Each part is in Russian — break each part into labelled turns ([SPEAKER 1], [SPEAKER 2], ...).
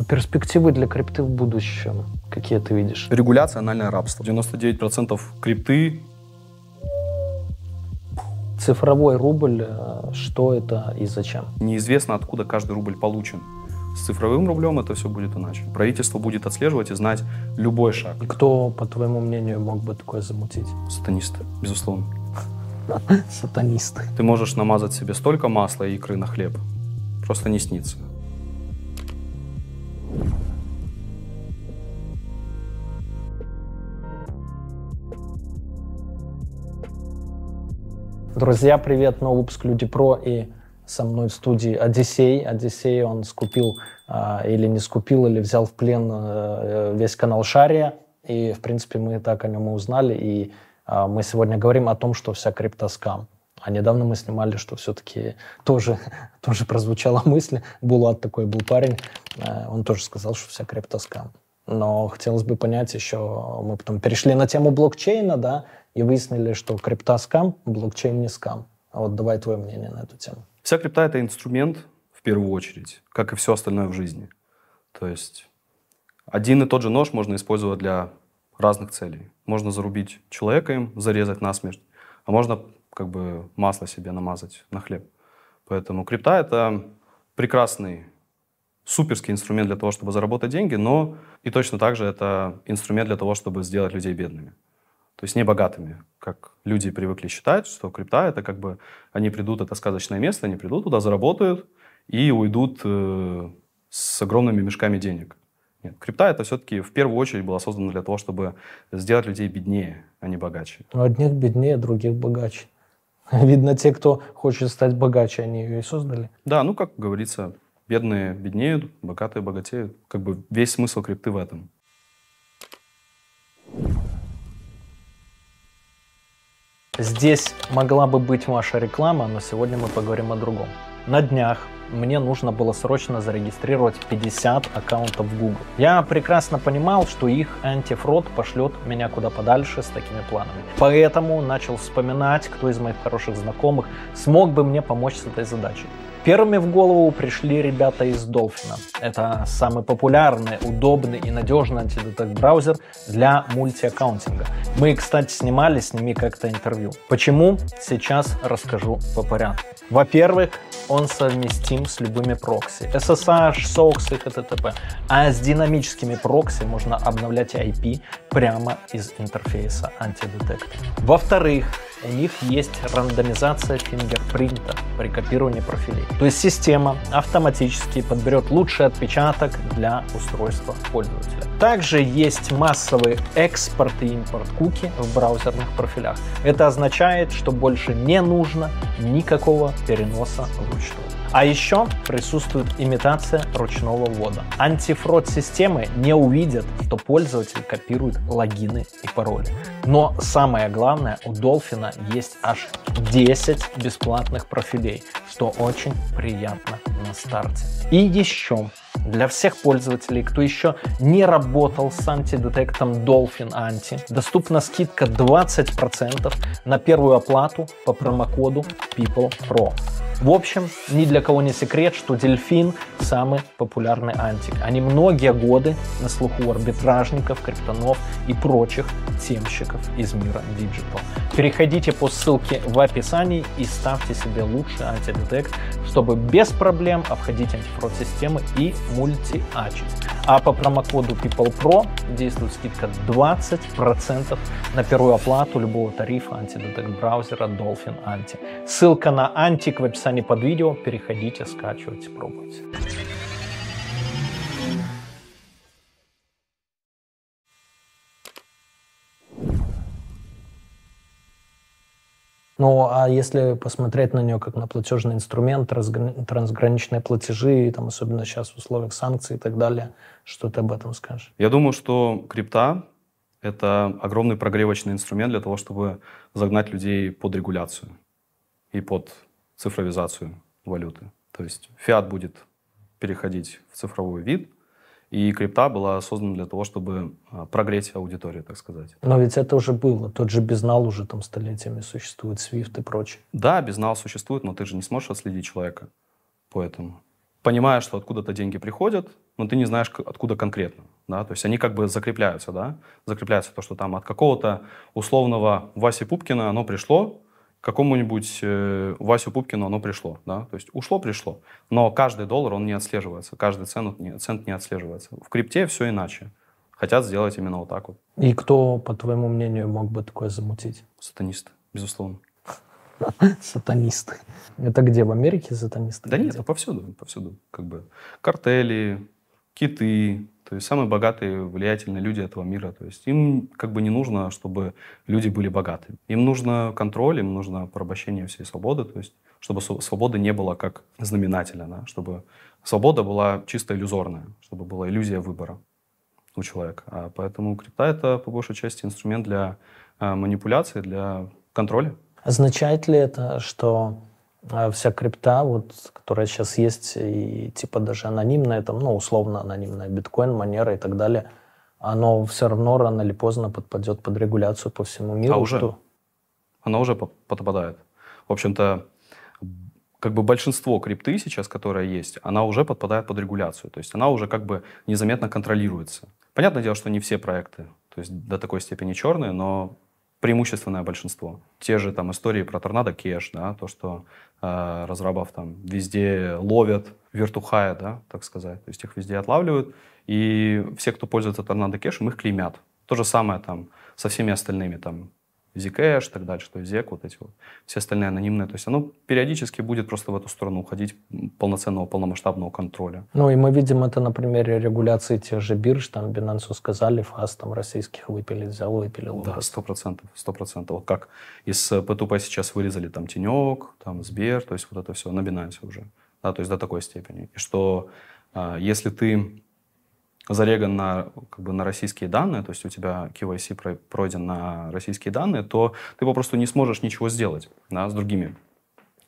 [SPEAKER 1] А перспективы для крипты в будущем какие ты видишь?
[SPEAKER 2] Регуляция, анальное рабство. 99% крипты
[SPEAKER 1] Цифровой рубль, э, что это и зачем?
[SPEAKER 2] неизвестно, откуда каждый рубль получен. С цифровым рублем это все будет иначе. Правительство будет отслеживать и знать любой шаг.
[SPEAKER 1] И кто, по твоему мнению, мог бы такое замутить?
[SPEAKER 2] Сатанисты, безусловно.
[SPEAKER 1] Сатанисты.
[SPEAKER 2] Ты можешь намазать себе столько масла и икры на хлеб. Просто не снится.
[SPEAKER 1] Друзья, привет, новый выпуск Люди Про и со мной в студии Одиссей. Одиссей, он скупил а, или не скупил, или взял в плен а, весь канал Шария. И, в принципе, мы так о нем и узнали. И а, мы сегодня говорим о том, что вся крипта скам. А недавно мы снимали, что все-таки тоже, тоже прозвучала мысль. Булат такой был парень, а, он тоже сказал, что вся крипта скам. Но хотелось бы понять еще, мы потом перешли на тему блокчейна, да, и выяснили, что крипта скам, блокчейн не скам. А вот давай твое мнение на эту тему.
[SPEAKER 2] Вся крипта — это инструмент, в первую очередь, как и все остальное в жизни. То есть один и тот же нож можно использовать для разных целей. Можно зарубить человека им, зарезать насмерть, а можно как бы масло себе намазать на хлеб. Поэтому крипта — это прекрасный, суперский инструмент для того, чтобы заработать деньги, но и точно так же это инструмент для того, чтобы сделать людей бедными. То есть не богатыми, как люди привыкли считать, что крипта это как бы они придут, это сказочное место, они придут туда, заработают и уйдут э, с огромными мешками денег. Нет, крипта это все-таки в первую очередь была создана для того, чтобы сделать людей беднее, а не богаче.
[SPEAKER 1] Одних беднее, других богаче. Видно, те, кто хочет стать богаче, они ее и создали.
[SPEAKER 2] Да, ну как говорится, бедные беднеют, богатые богатеют. Как бы весь смысл крипты в этом.
[SPEAKER 1] Здесь могла бы быть ваша реклама, но сегодня мы поговорим о другом. На днях мне нужно было срочно зарегистрировать 50 аккаунтов в Google. Я прекрасно понимал, что их антифрод пошлет меня куда подальше с такими планами. Поэтому начал вспоминать, кто из моих хороших знакомых смог бы мне помочь с этой задачей. Первыми в голову пришли ребята из Dolphin. Это самый популярный, удобный и надежный антидетект браузер для мультиаккаунтинга. Мы, кстати, снимали с ними как-то интервью. Почему? Сейчас расскажу по порядку. Во-первых, он совместим с любыми прокси. SSH, SOX и HTTP. А с динамическими прокси можно обновлять IP прямо из интерфейса антидетекта. Во-вторых, у них есть рандомизация фингерпринта при копировании профилей. То есть система автоматически подберет лучший отпечаток для устройства пользователя. Также есть массовый экспорт и импорт куки в браузерных профилях. Это означает, что больше не нужно никакого переноса вручную. А еще присутствует имитация ручного ввода. Антифрод-системы не увидят, что пользователь копирует логины и пароли. Но самое главное, у Dolphin есть аж 10 бесплатных профилей, что очень приятно на старте. И еще для всех пользователей, кто еще не работал с антидетектом Dolphin Anti, доступна скидка 20% на первую оплату по промокоду PeoplePro. В общем, ни для кого не секрет, что дельфин самый популярный антик. Они многие годы на слуху арбитражников, криптонов и прочих темщиков из мира Digital. Переходите по ссылке в описании и ставьте себе лучший антидетект, чтобы без проблем обходить антифрод системы и мультиачить. А по промокоду PeoplePro действует скидка 20% на первую оплату любого тарифа антидетект браузера Dolphin Anti. Ссылка на антик в описании под видео. Переходите, скачивайте, пробуйте. Ну, а если посмотреть на нее как на платежный инструмент, трансграничные платежи, там, особенно сейчас в условиях санкций и так далее, что ты об этом скажешь?
[SPEAKER 2] Я думаю, что крипта — это огромный прогревочный инструмент для того, чтобы загнать людей под регуляцию и под цифровизацию валюты. То есть фиат будет переходить в цифровой вид, и крипта была создана для того, чтобы а, прогреть аудиторию, так сказать.
[SPEAKER 1] Но ведь это уже было. Тот же безнал уже там столетиями существует, Свифт и прочее.
[SPEAKER 2] Да, безнал существует, но ты же не сможешь отследить человека по этому. Понимая, что откуда-то деньги приходят, но ты не знаешь, откуда конкретно. Да? То есть они как бы закрепляются, да? закрепляется то, что там от какого-то условного Васи Пупкина оно пришло, какому-нибудь э, Васю Пупкину оно пришло. Да? То есть ушло, пришло. Но каждый доллар, он не отслеживается, каждый цент не, цент не отслеживается. В крипте все иначе. Хотят сделать именно вот так вот.
[SPEAKER 1] И кто, по твоему мнению, мог бы такое замутить?
[SPEAKER 2] Сатанисты, безусловно.
[SPEAKER 1] Сатанисты. Это где, в Америке сатанисты?
[SPEAKER 2] Да нет, повсюду, повсюду. Как бы картели, киты, то есть самые богатые, влиятельные люди этого мира. То есть им как бы не нужно, чтобы люди были богаты. Им нужно контроль, им нужно порабощение всей свободы, то есть чтобы свободы не было как знаменателя, да? чтобы свобода была чисто иллюзорная, чтобы была иллюзия выбора у человека. А поэтому крипта — это по большей части инструмент для а, манипуляции, для контроля.
[SPEAKER 1] Означает ли это, что вся крипта, вот, которая сейчас есть, и типа даже анонимная, там, ну, условно анонимная, биткоин, манера и так далее, оно все равно рано или поздно подпадет под регуляцию по всему миру.
[SPEAKER 2] А уже? Что... Оно уже подпадает. В общем-то, как бы большинство крипты сейчас, которая есть, она уже подпадает под регуляцию. То есть она уже как бы незаметно контролируется. Понятное дело, что не все проекты, то есть до такой степени черные, но преимущественное большинство. Те же там истории про торнадо кеш, да, то, что э, разрабов там везде ловят, вертухая, да, так сказать, то есть их везде отлавливают, и все, кто пользуется торнадо кешем, их клеймят. То же самое там со всеми остальными там Zcash и так дальше, что ZEC, вот эти вот, все остальные анонимные. То есть оно периодически будет просто в эту сторону уходить полноценного, полномасштабного контроля.
[SPEAKER 1] Ну и мы видим это на примере регуляции тех же бирж, там Binance сказали, ФАС там российских выпили, взял, выпилил.
[SPEAKER 2] Да, сто процентов, сто процентов. Вот как из P2P сейчас вырезали там Тенек, там Сбер, то есть вот это все на Binance уже. Да, то есть до такой степени. И что а, если ты зареган на, как бы, на российские данные, то есть у тебя KYC пройден на российские данные, то ты попросту не сможешь ничего сделать да, с другими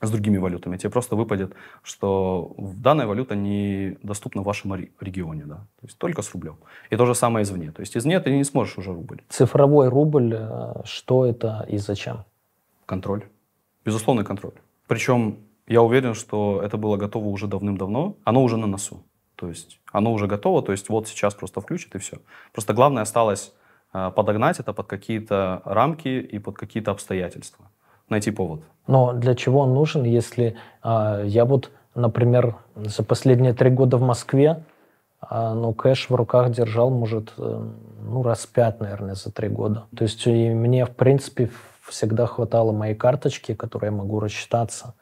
[SPEAKER 2] с другими валютами. Тебе просто выпадет, что данная валюта не доступна в вашем регионе, да, то есть только с рублем. И то же самое извне. То есть извне ты не сможешь уже рубль.
[SPEAKER 1] Цифровой рубль, э, что это и зачем?
[SPEAKER 2] Контроль. Безусловный контроль. Причем я уверен, что это было готово уже давным-давно. Оно уже на носу. То есть оно уже готово, то есть вот сейчас просто включит и все. Просто главное осталось э, подогнать это под какие-то рамки и под какие-то обстоятельства. Найти повод.
[SPEAKER 1] Но для чего он нужен, если э, я вот, например, за последние три года в Москве э, ну, кэш в руках держал, может, э, ну, раз пять, наверное, за три года. То есть и мне, в принципе, всегда хватало моей карточки, которой я могу рассчитаться.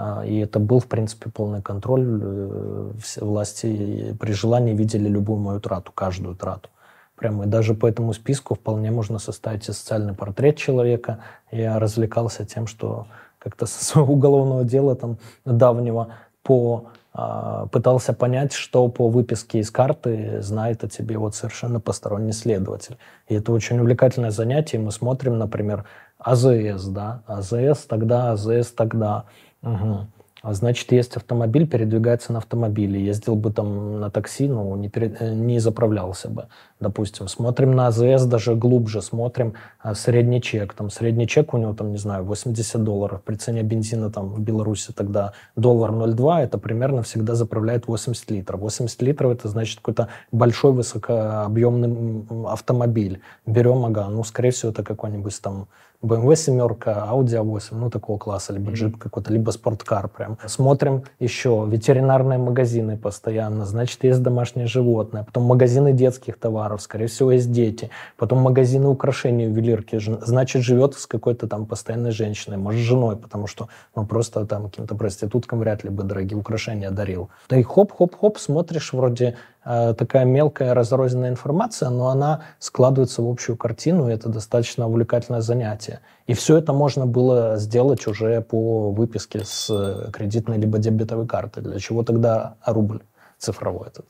[SPEAKER 1] А, и это был, в принципе, полный контроль. Э, все власти при желании видели любую мою трату, каждую трату. Прямо и даже по этому списку вполне можно составить и социальный портрет человека. Я развлекался тем, что как-то со своего уголовного дела там давнего по а, пытался понять, что по выписке из карты знает о тебе вот совершенно посторонний следователь. И это очень увлекательное занятие. Мы смотрим, например, АЗС, да, АЗС тогда, АЗС тогда. Угу. А значит, есть автомобиль, передвигается на автомобиле. Ездил бы там на такси, но не, перед, э, не заправлялся бы, допустим. Смотрим на АЗС, даже глубже смотрим а, средний чек. Там средний чек у него, там, не знаю, 80 долларов. При цене бензина там в Беларуси тогда доллар 0,2, это примерно всегда заправляет 80 литров. 80 литров это значит какой-то большой высокообъемный автомобиль. Берем, ага, ну, скорее всего, это какой-нибудь там BMW семерка, Audi A8, ну такого класса, либо джип mm-hmm. какой-то, либо спорткар прям. Смотрим еще ветеринарные магазины постоянно, значит, есть домашнее животное, потом магазины детских товаров, скорее всего, есть дети, потом магазины украшений, ювелирки, значит, живет с какой-то там постоянной женщиной, может, женой, потому что, ну, просто там каким-то проституткам вряд ли бы дорогие украшения дарил. Да и хоп-хоп-хоп, смотришь, вроде такая мелкая разрозненная информация, но она складывается в общую картину, и это достаточно увлекательное занятие. И все это можно было сделать уже по выписке с э, кредитной либо дебетовой карты. Для чего тогда рубль цифровой этот?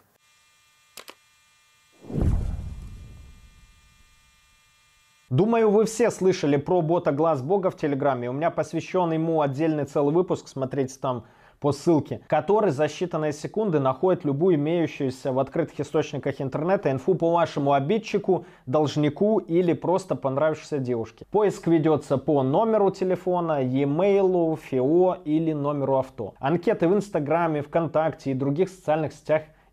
[SPEAKER 1] Думаю, вы все слышали про бота Глаз Бога в Телеграме. У меня посвящен ему отдельный целый выпуск. Смотрите там по ссылке, который за считанные секунды находит любую имеющуюся в открытых источниках интернета инфу по вашему обидчику, должнику или просто понравившейся девушке. Поиск ведется по номеру телефона, e-mail, ФИО или номеру авто. Анкеты в Инстаграме, ВКонтакте и других социальных сетях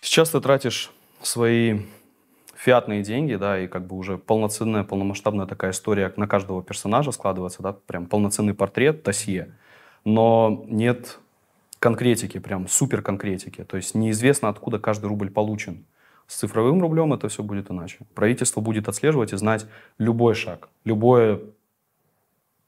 [SPEAKER 2] Сейчас ты тратишь свои фиатные деньги, да, и как бы уже полноценная, полномасштабная такая история на каждого персонажа складывается, да, прям полноценный портрет, досье. Но нет конкретики, прям супер конкретики. То есть неизвестно, откуда каждый рубль получен. С цифровым рублем это все будет иначе. Правительство будет отслеживать и знать любой шаг, любое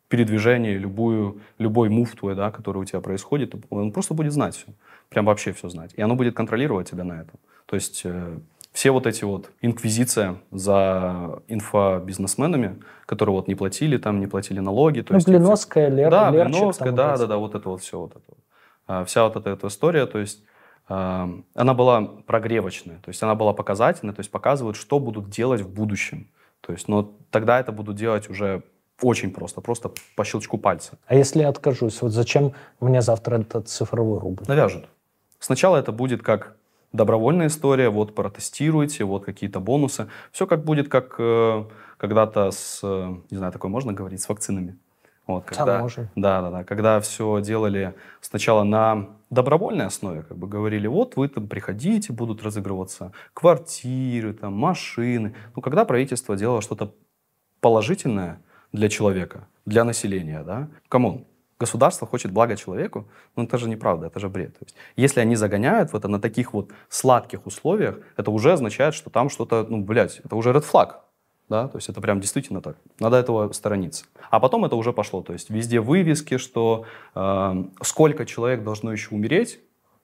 [SPEAKER 2] передвижение, любую, любой мув да, который у тебя происходит, он просто будет знать все. Прям вообще все знать. И оно будет контролировать тебя на этом. То есть э, все вот эти вот инквизиция за инфобизнесменами, которые вот не платили там, не платили налоги. То
[SPEAKER 1] ну,
[SPEAKER 2] есть,
[SPEAKER 1] Блиновская, Лер,
[SPEAKER 2] Да,
[SPEAKER 1] Лерчик,
[SPEAKER 2] Блиновская, да,
[SPEAKER 1] вот
[SPEAKER 2] да, да, вот это вот все, вот это. А, вся вот эта, эта история, то есть а, она была прогревочная, то есть она была показательной, то есть показывают, что будут делать в будущем. То есть, но тогда это будут делать уже очень просто, просто по щелчку пальца.
[SPEAKER 1] А если я откажусь, вот зачем мне завтра этот цифровой рубль?
[SPEAKER 2] Навяжут. Сначала это будет как добровольная история, вот протестируйте, вот какие-то бонусы. Все как будет, как э, когда-то с, э, не знаю, такое можно говорить, с вакцинами. Вот, когда,
[SPEAKER 1] да, можно.
[SPEAKER 2] Да, да, да. Когда все делали сначала на добровольной основе, как бы говорили, вот вы там приходите, будут разыгрываться квартиры, там, машины. Ну, когда правительство делало что-то положительное для человека, для населения, да, come on, государство хочет блага человеку, ну это же неправда, это же бред. То есть, если они загоняют в это на таких вот сладких условиях, это уже означает, что там что-то, ну, блядь, это уже red flag. Да, то есть это прям действительно так. Надо этого сторониться. А потом это уже пошло. То есть везде вывески, что э, сколько человек должно еще умереть,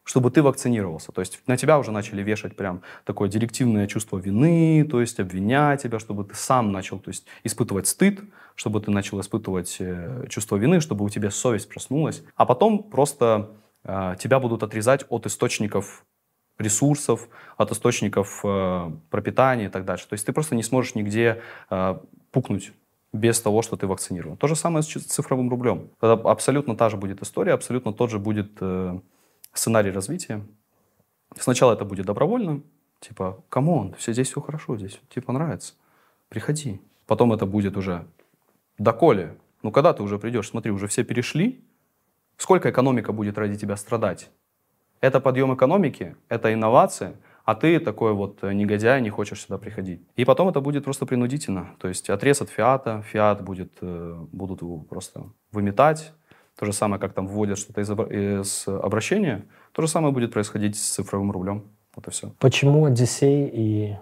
[SPEAKER 2] чтобы ты вакцинировался. То есть на тебя уже начали вешать прям такое директивное чувство вины, то есть обвинять тебя, чтобы ты сам начал то есть, испытывать стыд, чтобы ты начал испытывать э, чувство вины, чтобы у тебя совесть проснулась. А потом просто э, тебя будут отрезать от источников ресурсов, от источников э, пропитания и так дальше. То есть ты просто не сможешь нигде э, пукнуть без того, что ты вакцинирован. То же самое с цифровым рублем. Это абсолютно та же будет история, абсолютно тот же будет э, сценарий развития. Сначала это будет добровольно, типа, come on, все здесь все хорошо, здесь типа нравится, приходи. Потом это будет уже, доколе, ну когда ты уже придешь, смотри, уже все перешли, сколько экономика будет ради тебя страдать? Это подъем экономики, это инновация, а ты такой вот негодяй, не хочешь сюда приходить. И потом это будет просто принудительно. То есть отрез от фиата, фиат будет, э, будут его просто выметать. То же самое, как там вводят что-то из, из обращения, то же самое будет происходить с цифровым рублем. Вот и все.
[SPEAKER 1] Почему Одиссей и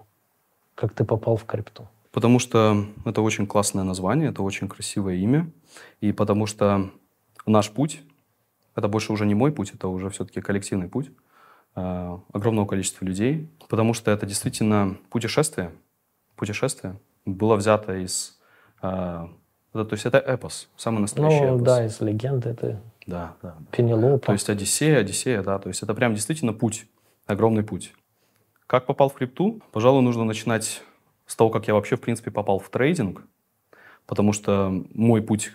[SPEAKER 1] как ты попал в крипту?
[SPEAKER 2] Потому что это очень классное название, это очень красивое имя. И потому что наш путь это больше уже не мой путь, это уже все-таки коллективный путь э, огромного количества людей, потому что это действительно путешествие. Путешествие было взято из... Э, это, то есть это эпос, самый настоящий
[SPEAKER 1] ну,
[SPEAKER 2] эпос.
[SPEAKER 1] да, из легенды это
[SPEAKER 2] да, да, да.
[SPEAKER 1] Пенелопа.
[SPEAKER 2] То есть Одиссея, Одиссея, да, то есть это прям действительно путь, огромный путь. Как попал в крипту? Пожалуй, нужно начинать с того, как я вообще, в принципе, попал в трейдинг, потому что мой путь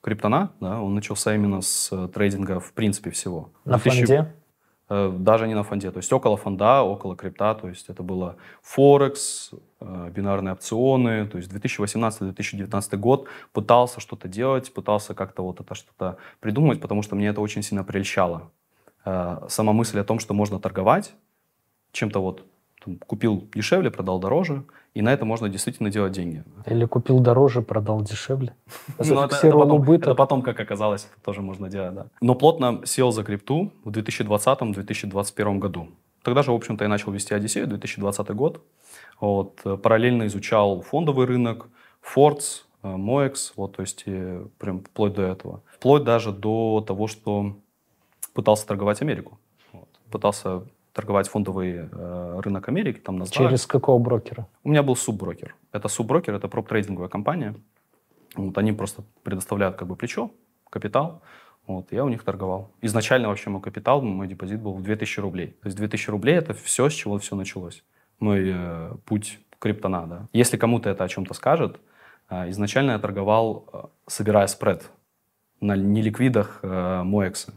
[SPEAKER 2] криптона, да, он начался именно с э, трейдинга в принципе всего.
[SPEAKER 1] На 2000... фонде?
[SPEAKER 2] Э, даже не на фонде, то есть около фонда, около крипта, то есть это было Форекс, э, бинарные опционы, то есть 2018-2019 год пытался что-то делать, пытался как-то вот это что-то придумать, потому что мне это очень сильно прельщало. Сама мысль о том, что можно торговать чем-то вот купил дешевле, продал дороже, и на это можно действительно делать деньги.
[SPEAKER 1] Или купил дороже, продал дешевле.
[SPEAKER 2] Ну, это, это, потом, это потом, как оказалось, это тоже можно делать, да. Но плотно сел за крипту в 2020-2021 году. Тогда же, в общем-то, я начал вести Одиссею, 2020 год. Вот, параллельно изучал фондовый рынок, Фордс, Моекс, вот, то есть прям вплоть до этого. Вплоть даже до того, что пытался торговать Америку. Вот. Пытался торговать фондовый э, рынок Америки, там NASDAQ.
[SPEAKER 1] Через какого брокера?
[SPEAKER 2] У меня был субброкер. Это субброкер, это проп-трейдинговая компания. Вот, они просто предоставляют как бы плечо, капитал. Вот, я у них торговал. Изначально вообще мой капитал, мой депозит был в 2000 рублей. То есть 2000 рублей – это все, с чего все началось. Мой э, путь криптона, да. Если кому-то это о чем-то скажет, э, изначально я торговал, э, собирая спред на неликвидах э, MOEX а.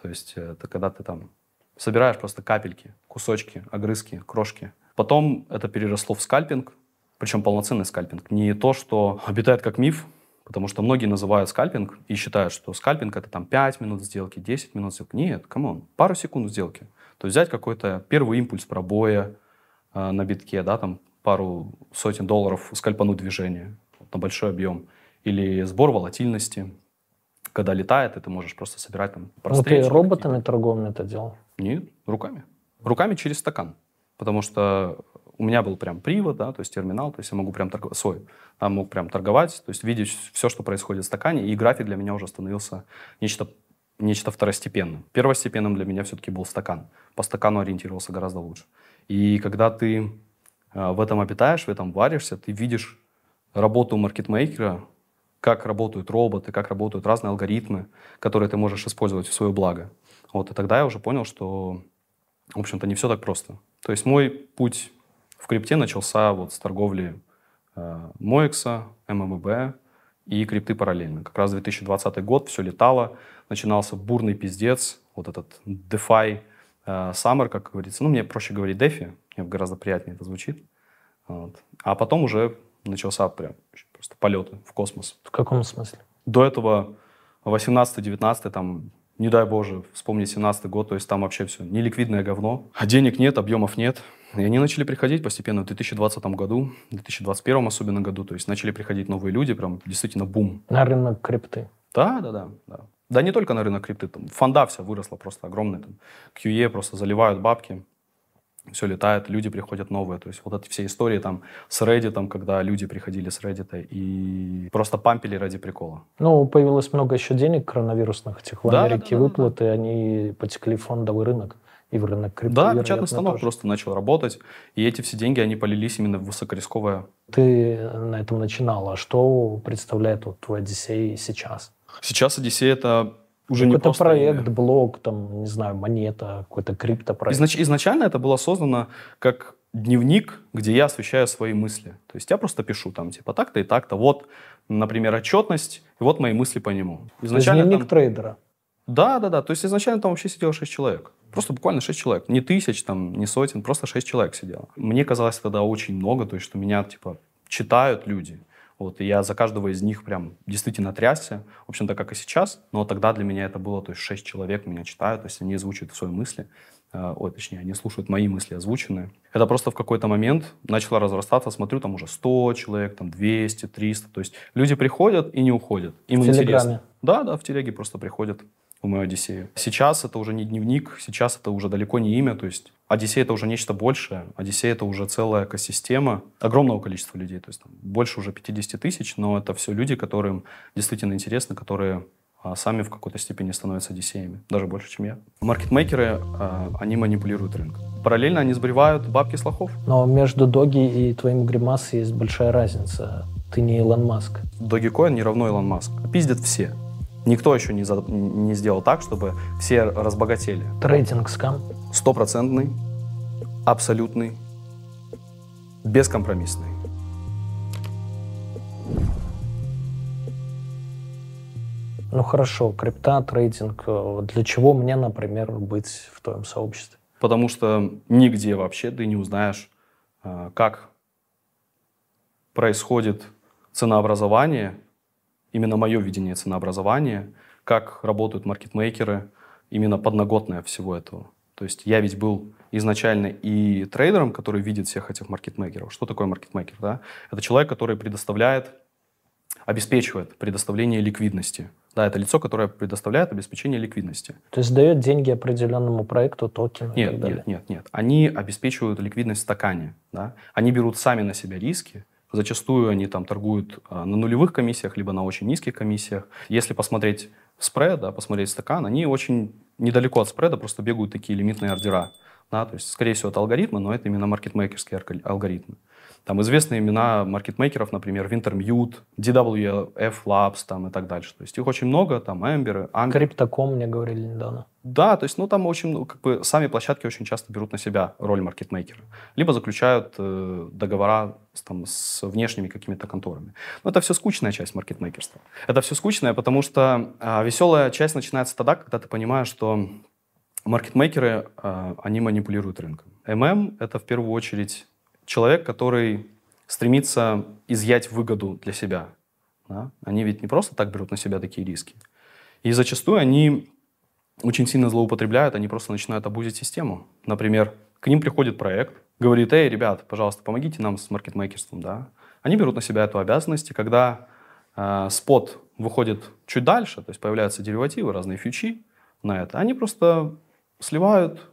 [SPEAKER 2] То есть э, это когда ты там собираешь просто капельки, кусочки, огрызки, крошки. Потом это переросло в скальпинг, причем полноценный скальпинг. Не то, что обитает как миф, потому что многие называют скальпинг и считают, что скальпинг это там 5 минут сделки, 10 минут сделки. Нет, come on, пару секунд сделки. То есть взять какой-то первый импульс пробоя э, на битке, да, там пару сотен долларов скальпануть движение на большой объем. Или сбор волатильности, когда летает, и ты можешь просто собирать там
[SPEAKER 1] Ну ты роботами торговыми это делал?
[SPEAKER 2] Нет, руками. Руками через стакан. Потому что у меня был прям привод, да, то есть терминал, то есть я могу прям торговать, свой, там мог прям торговать, то есть видеть все, что происходит в стакане, и график для меня уже становился нечто, нечто второстепенным. Первостепенным для меня все-таки был стакан. По стакану ориентировался гораздо лучше. И когда ты э, в этом обитаешь, в этом варишься, ты видишь работу маркетмейкера, как работают роботы, как работают разные алгоритмы, которые ты можешь использовать в свое благо. Вот, и тогда я уже понял, что, в общем-то, не все так просто. То есть мой путь в крипте начался вот с торговли э, Моекса, ММБ и крипты параллельно. Как раз 2020 год, все летало, начинался бурный пиздец, вот этот DeFi э, Summer, как говорится. Ну, мне проще говорить DeFi, мне гораздо приятнее это звучит. Вот. А потом уже начался прям просто полеты в космос.
[SPEAKER 1] В каком смысле?
[SPEAKER 2] До этого 18-19 там не дай боже, вспомнить 17 год, то есть там вообще все неликвидное говно, а денег нет, объемов нет. И они начали приходить постепенно в 2020 году, в 2021 особенно году, то есть начали приходить новые люди, прям действительно бум.
[SPEAKER 1] На рынок крипты.
[SPEAKER 2] Да, да, да. Да, да не только на рынок крипты, там фонда вся выросла просто огромная, там QE просто заливают бабки все летает, люди приходят новые. То есть вот эти все истории там с Reddit, когда люди приходили с Reddit и просто пампили ради прикола.
[SPEAKER 1] Ну, появилось много еще денег коронавирусных этих в да, Америке, да, да, выплаты, да. они потекли в фондовый рынок и в рынок крипто.
[SPEAKER 2] Да, печатный станок тоже. просто начал работать, и эти все деньги, они полились именно в высокорисковое.
[SPEAKER 1] Ты на этом начинал, а что представляет вот твой Одиссей сейчас?
[SPEAKER 2] Сейчас Одиссей — это уже
[SPEAKER 1] какой-то просто... проект, блог, там, не знаю, монета, какой-то криптопроект.
[SPEAKER 2] Изнач... Изначально это было создано как дневник, где я освещаю свои мысли. То есть я просто пишу там, типа, так-то и так-то. Вот, например, отчетность, и вот мои мысли по нему.
[SPEAKER 1] Изначально дневник там... трейдера.
[SPEAKER 2] Да, да, да. То есть изначально там вообще сидело 6 человек. Просто буквально 6 человек. Не тысяч, там, не сотен, просто 6 человек сидело. Мне казалось тогда очень много, то есть что меня, типа, читают люди. Вот, и я за каждого из них прям действительно трясся, в общем-то, как и сейчас, но тогда для меня это было, то есть шесть человек меня читают, то есть они озвучивают свои мысли, э, ой, точнее, они слушают мои мысли озвученные. Это просто в какой-то момент начало разрастаться, смотрю, там уже 100 человек, там 200, 300, то есть люди приходят и не уходят.
[SPEAKER 1] Им в интересно. Телеграме?
[SPEAKER 2] Да, да, в телеге просто приходят в мою Одиссею. Сейчас это уже не дневник, сейчас это уже далеко не имя, то есть Одиссей это уже нечто большее, Одиссей это уже целая экосистема огромного количества людей, то есть там, больше уже 50 тысяч, но это все люди, которым действительно интересно, которые а, сами в какой-то степени становятся одиссеями, даже больше, чем я. Маркетмейкеры, а, они манипулируют рынком. Параллельно они сбривают бабки с лохов.
[SPEAKER 1] Но между Доги и твоим Гримас есть большая разница. Ты не Илон Маск.
[SPEAKER 2] Dogecoin не равно Илон Маск. Пиздят все. Никто еще не, за, не сделал так, чтобы все разбогатели.
[SPEAKER 1] Трейдинг скам?
[SPEAKER 2] Стопроцентный, абсолютный, бескомпромиссный.
[SPEAKER 1] Ну хорошо, крипта, трейдинг. Для чего мне, например, быть в твоем сообществе?
[SPEAKER 2] Потому что нигде вообще ты не узнаешь, а, как происходит ценообразование именно мое видение ценообразования, как работают маркетмейкеры, именно подноготное всего этого. То есть я ведь был изначально и трейдером, который видит всех этих маркетмейкеров. Что такое маркетмейкер? Да? Это человек, который предоставляет, обеспечивает предоставление ликвидности. Да, это лицо, которое предоставляет обеспечение ликвидности.
[SPEAKER 1] То есть дает деньги определенному проекту, токену
[SPEAKER 2] нет, и так далее? Нет, нет, нет. Они обеспечивают ликвидность в стакане. Да? Они берут сами на себя риски, Зачастую они там торгуют а, на нулевых комиссиях, либо на очень низких комиссиях. Если посмотреть спред, да, посмотреть стакан, они очень недалеко от спреда просто бегают такие лимитные ордера. Да, то есть, скорее всего, это алгоритмы, но это именно маркетмейкерские алгоритмы. Там известные имена маркетмейкеров, например, Wintermute, DWF Labs там, и так дальше. То есть их очень много, там Ember,
[SPEAKER 1] Angry. Crypto.com мне говорили недавно.
[SPEAKER 2] Да, то есть, ну, там очень, ну, как бы, сами площадки очень часто берут на себя роль маркетмейкера. Либо заключают э, договора с, там, с внешними какими-то конторами. Но это все скучная часть маркетмейкерства. Это все скучное, потому что э, веселая часть начинается тогда, когда ты понимаешь, что маркетмейкеры, э, они манипулируют рынком. ММ — это в первую очередь человек, который стремится изъять выгоду для себя. Да? Они ведь не просто так берут на себя такие риски. И зачастую они очень сильно злоупотребляют, они просто начинают обузить систему. Например, к ним приходит проект, говорит, эй, ребят, пожалуйста, помогите нам с маркетмейкерством. Да? Они берут на себя эту обязанность, и когда э, спот выходит чуть дальше, то есть появляются деривативы, разные фьючи на это, они просто сливают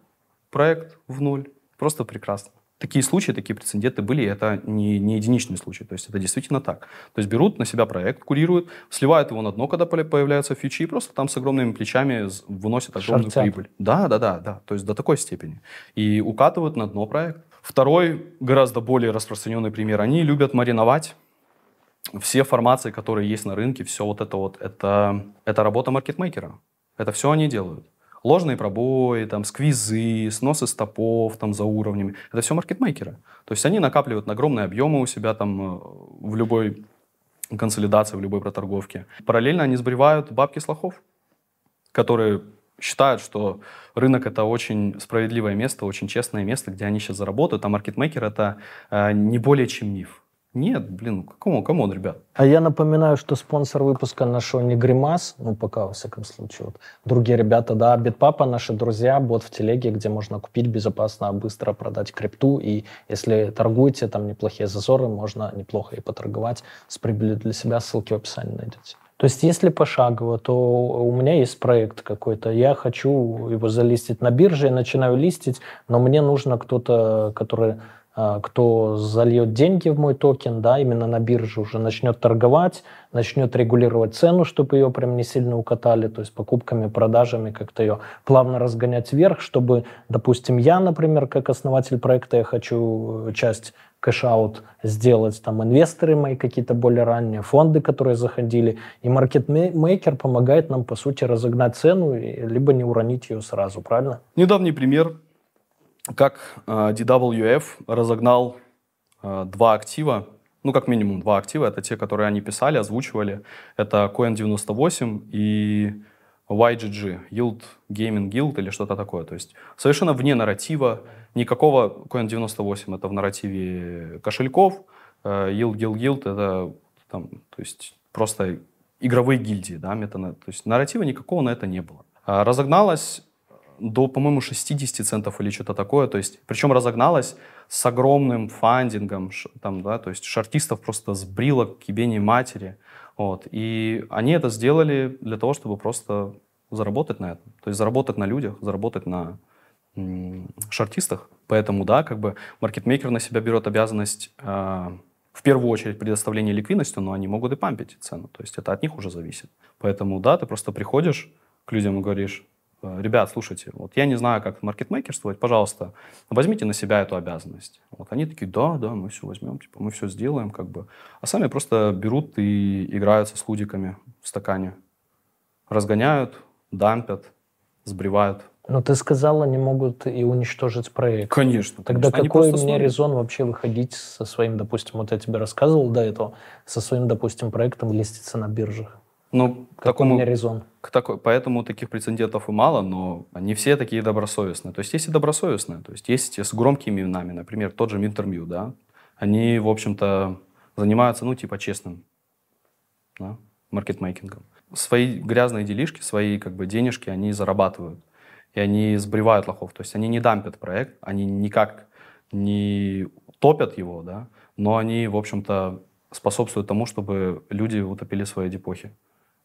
[SPEAKER 2] проект в ноль. Просто прекрасно. Такие случаи, такие прецеденты были, и это не, не единичный случай, то есть это действительно так. То есть берут на себя проект, курируют, сливают его на дно, когда появляются фичи, и просто там с огромными плечами выносят огромную Шарцят. прибыль. Да, да, да, да, то есть до такой степени. И укатывают на дно проект. Второй, гораздо более распространенный пример, они любят мариновать все формации, которые есть на рынке, все вот это вот, это, это работа маркетмейкера. Это все они делают ложные пробои, там, сквизы, сносы стопов там, за уровнями. Это все маркетмейкеры. То есть они накапливают огромные объемы у себя там э, в любой консолидации, в любой проторговке. Параллельно они сбривают бабки с лохов, которые считают, что рынок это очень справедливое место, очень честное место, где они сейчас заработают, а маркетмейкер это э, не более чем миф. Нет, блин, кому, кому он, ребят?
[SPEAKER 1] А я напоминаю, что спонсор выпуска нашего не Гримас, ну, пока, во всяком случае. Вот. Другие ребята, да, Битпапа, наши друзья, бот в телеге, где можно купить безопасно, быстро продать крипту. И если торгуете, там неплохие зазоры, можно неплохо и поторговать с прибылью для себя. Ссылки в описании найдете. То есть, если пошагово, то у меня есть проект какой-то, я хочу его залистить на бирже, я начинаю листить, но мне нужно кто-то, который кто зальет деньги в мой токен, да, именно на бирже уже начнет торговать, начнет регулировать цену, чтобы ее прям не сильно укатали, то есть покупками, продажами как-то ее плавно разгонять вверх, чтобы, допустим, я, например, как основатель проекта, я хочу часть cash out сделать, там инвесторы мои какие-то более ранние, фонды, которые заходили, и маркетмейкер помогает нам, по сути, разогнать цену, либо не уронить ее сразу, правильно?
[SPEAKER 2] Недавний пример как э, DWF разогнал э, два актива, ну, как минимум два актива, это те, которые они писали, озвучивали. Это Coin98 и YGG, Yield Gaming Guild или что-то такое. То есть совершенно вне нарратива, никакого Coin98 это в нарративе кошельков, э, Yield Guild Guild это там, то есть просто игровые гильдии, да, метана, то есть нарратива никакого на это не было. Разогналась до, по-моему, 60 центов или что-то такое. То есть, причем разогналась с огромным фандингом, там, да, то есть шартистов просто сбрило к ебени матери. Вот. И они это сделали для того, чтобы просто заработать на этом. То есть заработать на людях, заработать на шартистах. Поэтому, да, как бы маркетмейкер на себя берет обязанность э, в первую очередь предоставления ликвидности, но они могут и пампить цену. То есть это от них уже зависит. Поэтому, да, ты просто приходишь к людям и говоришь, ребят, слушайте, вот я не знаю, как маркетмейкерствовать, пожалуйста, возьмите на себя эту обязанность. Вот они такие, да, да, мы все возьмем, типа, мы все сделаем, как бы. А сами просто берут и играются с лудиками в стакане. Разгоняют, дампят, сбривают.
[SPEAKER 1] Но ты сказал, они могут и уничтожить проект.
[SPEAKER 2] Конечно.
[SPEAKER 1] Тогда конечно. какой мне резон вообще выходить со своим, допустим, вот я тебе рассказывал до этого, со своим, допустим, проектом листиться на биржах?
[SPEAKER 2] Ну,
[SPEAKER 1] к такому, у меня резон?
[SPEAKER 2] К такой, поэтому таких прецедентов и мало, но они все такие добросовестные. То есть есть и добросовестные, то есть есть с громкими именами, например, тот же Минтермью, да, они, в общем-то, занимаются, ну, типа, честным да, маркетмейкингом. Свои грязные делишки, свои, как бы, денежки они зарабатывают, и они сбривают лохов, то есть они не дампят проект, они никак не топят его, да, но они, в общем-то, способствуют тому, чтобы люди утопили свои депохи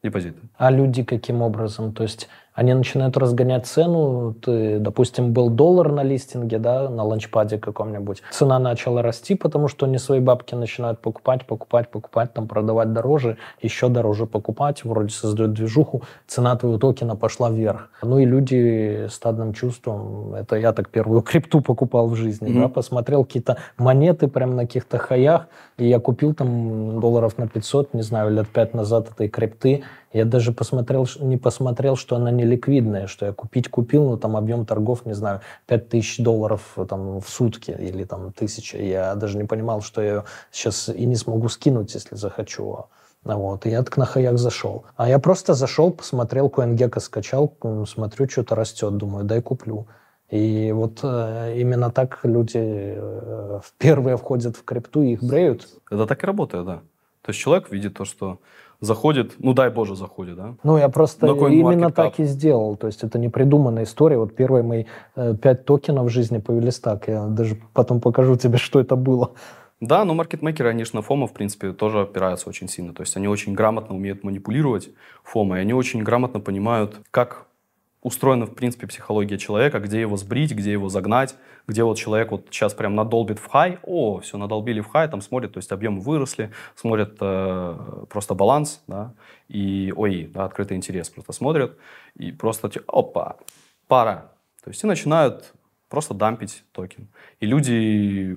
[SPEAKER 2] депозиты.
[SPEAKER 1] А люди каким образом? То есть они начинают разгонять цену. Ты, допустим, был доллар на листинге, да, на ланчпаде каком-нибудь. Цена начала расти, потому что они свои бабки начинают покупать, покупать, покупать, там продавать дороже, еще дороже покупать, вроде создают движуху, цена твоего токена пошла вверх. Ну и люди стадным чувством, это я так первую крипту покупал в жизни, mm-hmm. да, посмотрел какие-то монеты прям на каких-то хаях, и я купил там долларов на 500, не знаю, лет 5 назад этой крипты, я даже посмотрел, не посмотрел, что она не ликвидная, что я купить купил, но там объем торгов, не знаю, 5000 долларов там, в сутки или там тысяча. Я даже не понимал, что я сейчас и не смогу скинуть, если захочу. Вот, и я так на хаях зашел. А я просто зашел, посмотрел, CoinGecko скачал, смотрю, что-то растет, думаю, дай куплю. И вот э, именно так люди э, первые входят в крипту и их бреют.
[SPEAKER 2] Это так и работает, да. То есть человек видит то, что заходит, ну дай боже заходит, да?
[SPEAKER 1] Ну я просто именно так и сделал, то есть это не придуманная история. Вот первые мои э, пять токенов в жизни появились так, я даже потом покажу тебе, что это было.
[SPEAKER 2] Да, но маркетмейкеры, они же на фома, в принципе, тоже опираются очень сильно. То есть они очень грамотно умеют манипулировать фомой, они очень грамотно понимают, как устроена, в принципе, психология человека, где его сбрить, где его загнать, где вот человек вот сейчас прям надолбит в хай, о, все, надолбили в хай, там смотрят, то есть объемы выросли, смотрят э, просто баланс, да, и ой, да, открытый интерес просто смотрят, и просто, опа, пара, то есть и начинают просто дампить токен. И люди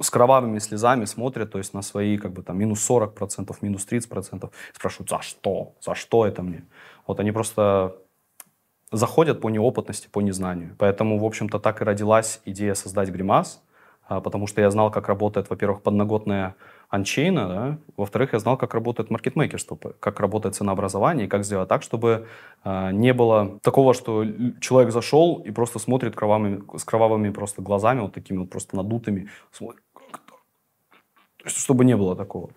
[SPEAKER 2] с кровавыми слезами смотрят, то есть на свои как бы там минус 40%, минус 30%, спрашивают, за что? За что это мне? Вот они просто заходят по неопытности, по незнанию. Поэтому, в общем-то, так и родилась идея создать гримас, а, потому что я знал, как работает, во-первых, подноготная анчейна, да? во-вторых, я знал, как работает маркетмейкерство, как работает ценообразование, и как сделать так, чтобы э, не было такого, что человек зашел и просто смотрит кровавыми, с кровавыми просто глазами, вот такими вот просто надутыми, смотрит, чтобы не было такого.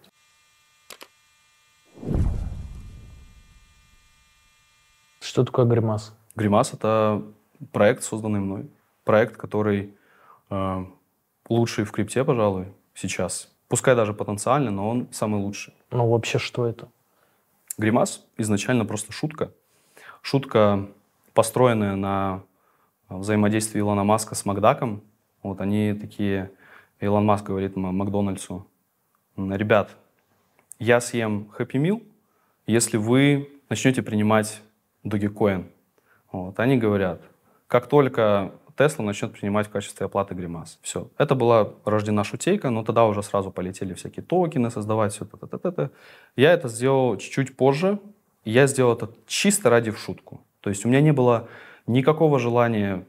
[SPEAKER 1] Что такое гримас?
[SPEAKER 2] Гримас — это проект, созданный мной. Проект, который э, лучший в крипте, пожалуй, сейчас. Пускай даже потенциально, но он самый лучший.
[SPEAKER 1] Ну, вообще, что это?
[SPEAKER 2] Гримас изначально просто шутка. Шутка, построенная на взаимодействии Илона Маска с Макдаком. Вот они такие... Илон Маск говорит Макдональдсу, ребят, я съем Happy Meal, если вы начнете принимать Dogecoin. Вот, они говорят, как только Тесла начнет принимать в качестве оплаты гримас. Все. Это была рождена шутейка, но тогда уже сразу полетели всякие токены создавать, все это, это, это. Я это сделал чуть-чуть позже, я сделал это чисто ради в шутку. То есть у меня не было никакого желания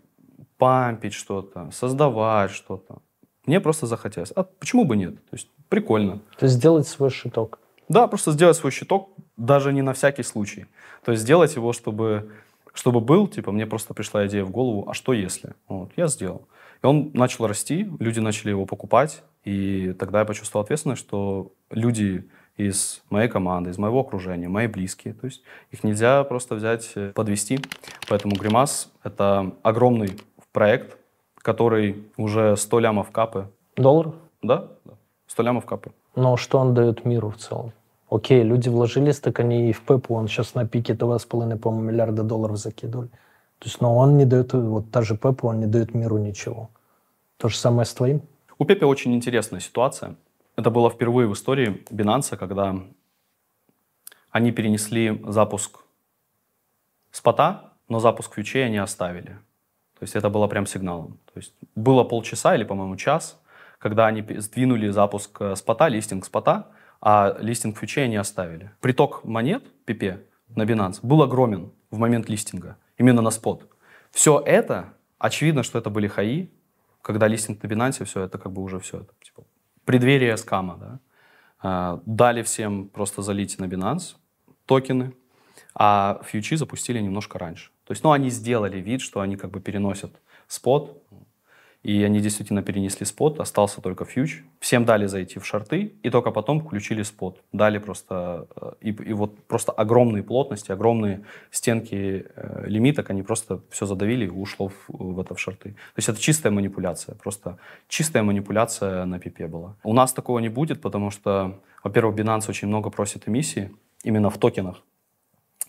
[SPEAKER 2] пампить что-то, создавать что-то. Мне просто захотелось. А почему бы нет? То есть прикольно.
[SPEAKER 1] То есть сделать свой щиток.
[SPEAKER 2] Да, просто сделать свой щиток, даже не на всякий случай. То есть сделать его, чтобы чтобы был, типа, мне просто пришла идея в голову, а что если? Вот, я сделал. И он начал расти, люди начали его покупать, и тогда я почувствовал ответственность, что люди из моей команды, из моего окружения, мои близкие, то есть их нельзя просто взять, э, подвести. Поэтому Гримас — это огромный проект, который уже 100 лямов капы.
[SPEAKER 1] Долларов?
[SPEAKER 2] Да, да, 100 лямов капы.
[SPEAKER 1] Но что он дает миру в целом? Окей, люди вложились, так они и в Пепу, он сейчас на пике 2,5, по-моему, миллиарда долларов закидывали. То есть, но он не дает, вот та же Пепа, он не дает миру ничего. То же самое с твоим?
[SPEAKER 2] У Пепе очень интересная ситуация. Это было впервые в истории Binance, когда они перенесли запуск спота, но запуск фьючей они оставили. То есть это было прям сигналом. То есть было полчаса или, по-моему, час, когда они сдвинули запуск э, спота, листинг спота, а листинг фьючей они оставили. Приток монет PP на Binance был огромен в момент листинга, именно на спот. Все это, очевидно, что это были хаи, когда листинг на Binance, все это как бы уже все, это, типа, преддверие скама, да. А, дали всем просто залить на Binance токены, а фьючи запустили немножко раньше. То есть, ну, они сделали вид, что они как бы переносят спот, и они действительно перенесли спот, остался только фьюч. Всем дали зайти в шарты, и только потом включили спот. Дали просто, э, и, и вот просто огромные плотности, огромные стенки э, лимиток, они просто все задавили и ушло в, в это в шарты. То есть это чистая манипуляция, просто чистая манипуляция на пипе была. У нас такого не будет, потому что, во-первых, Binance очень много просит эмиссии, именно в токенах.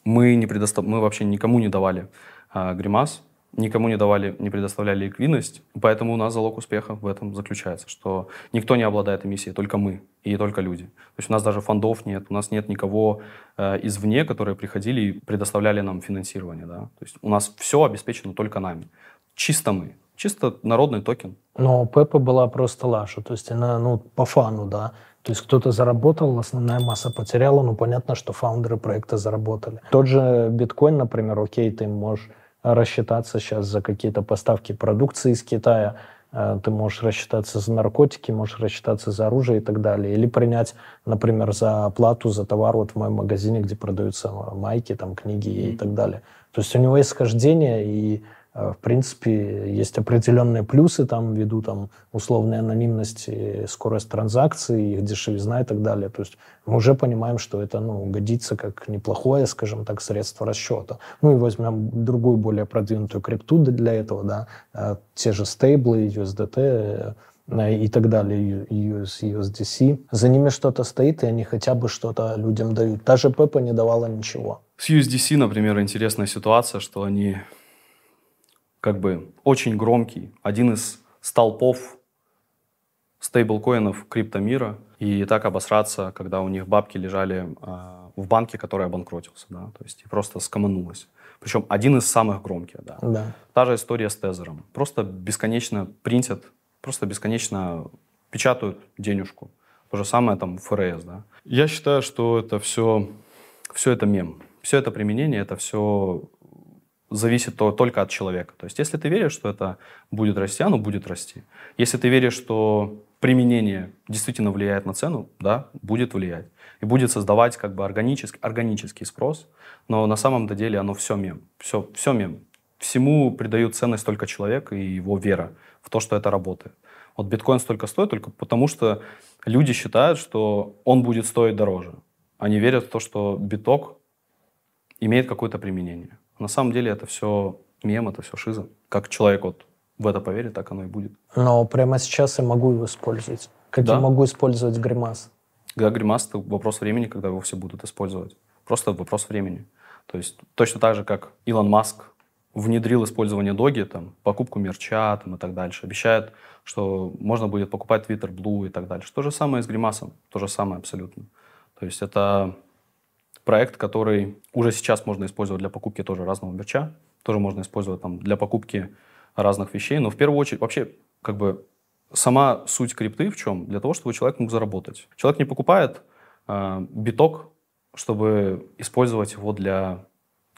[SPEAKER 2] Мы, не предостав... мы вообще никому не давали а, гримас, никому не давали, не предоставляли ликвидность, поэтому у нас залог успеха в этом заключается, что никто не обладает эмиссией, только мы и только люди. То есть у нас даже фондов нет, у нас нет никого э, извне, которые приходили и предоставляли нам финансирование. Да? То есть у нас все обеспечено только нами. Чисто мы. Чисто народный токен.
[SPEAKER 1] Но Пепа была просто лаша, то есть она, ну, по фану, да. То есть кто-то заработал, основная масса потеряла, ну, понятно, что фаундеры проекта заработали. Тот же биткоин, например, окей, ты можешь рассчитаться сейчас за какие-то поставки продукции из Китая, э, ты можешь рассчитаться за наркотики, можешь рассчитаться за оружие и так далее. Или принять, например, за оплату за товар вот в моем магазине, где продаются майки, там, книги и так далее. То есть у него есть схождение, и в принципе, есть определенные плюсы там ввиду там условной анонимности, скорость транзакций, их дешевизна и так далее. То есть мы уже понимаем, что это ну, годится как неплохое, скажем так, средство расчета. Ну и возьмем другую, более продвинутую крипту для этого, да, э, те же стейблы, USDT, э, и так далее, US, USDC. За ними что-то стоит, и они хотя бы что-то людям дают. Та же Пепа не давала ничего.
[SPEAKER 2] С USDC, например, интересная ситуация, что они как бы очень громкий, один из столпов стейблкоинов криптомира, и так обосраться, когда у них бабки лежали э, в банке, который обанкротился, да, то есть и просто скоманулось. Причем один из самых громких, да.
[SPEAKER 1] да.
[SPEAKER 2] Та же история с Тезером. Просто бесконечно принтят, просто бесконечно печатают денежку. То же самое там ФРС, да. Я считаю, что это все, все это мем. Все это применение, это все зависит то, только от человека. То есть если ты веришь, что это будет расти, оно будет расти. Если ты веришь, что применение действительно влияет на цену, да, будет влиять. И будет создавать как бы органический, органический спрос, но на самом деле оно все мем. Все, все мем. Всему придают ценность только человек и его вера в то, что это работает. Вот биткоин столько стоит только потому, что люди считают, что он будет стоить дороже. Они верят в то, что биток имеет какое-то применение. На самом деле это все мем, это все шиза. Как человек вот в это поверит, так оно и будет.
[SPEAKER 1] Но прямо сейчас я могу его использовать. Как да. я могу использовать гримас?
[SPEAKER 2] Да, гримас — это вопрос времени, когда его все будут использовать. Просто вопрос времени. То есть точно так же, как Илон Маск внедрил использование доги, там, покупку мерча там, и так дальше. Обещает, что можно будет покупать Twitter Blue и так дальше. То же самое с гримасом. То же самое абсолютно. То есть это проект, который уже сейчас можно использовать для покупки тоже разного мерча, тоже можно использовать там для покупки разных вещей, но в первую очередь вообще как бы сама суть крипты в чем? Для того, чтобы человек мог заработать. Человек не покупает э, биток, чтобы использовать его для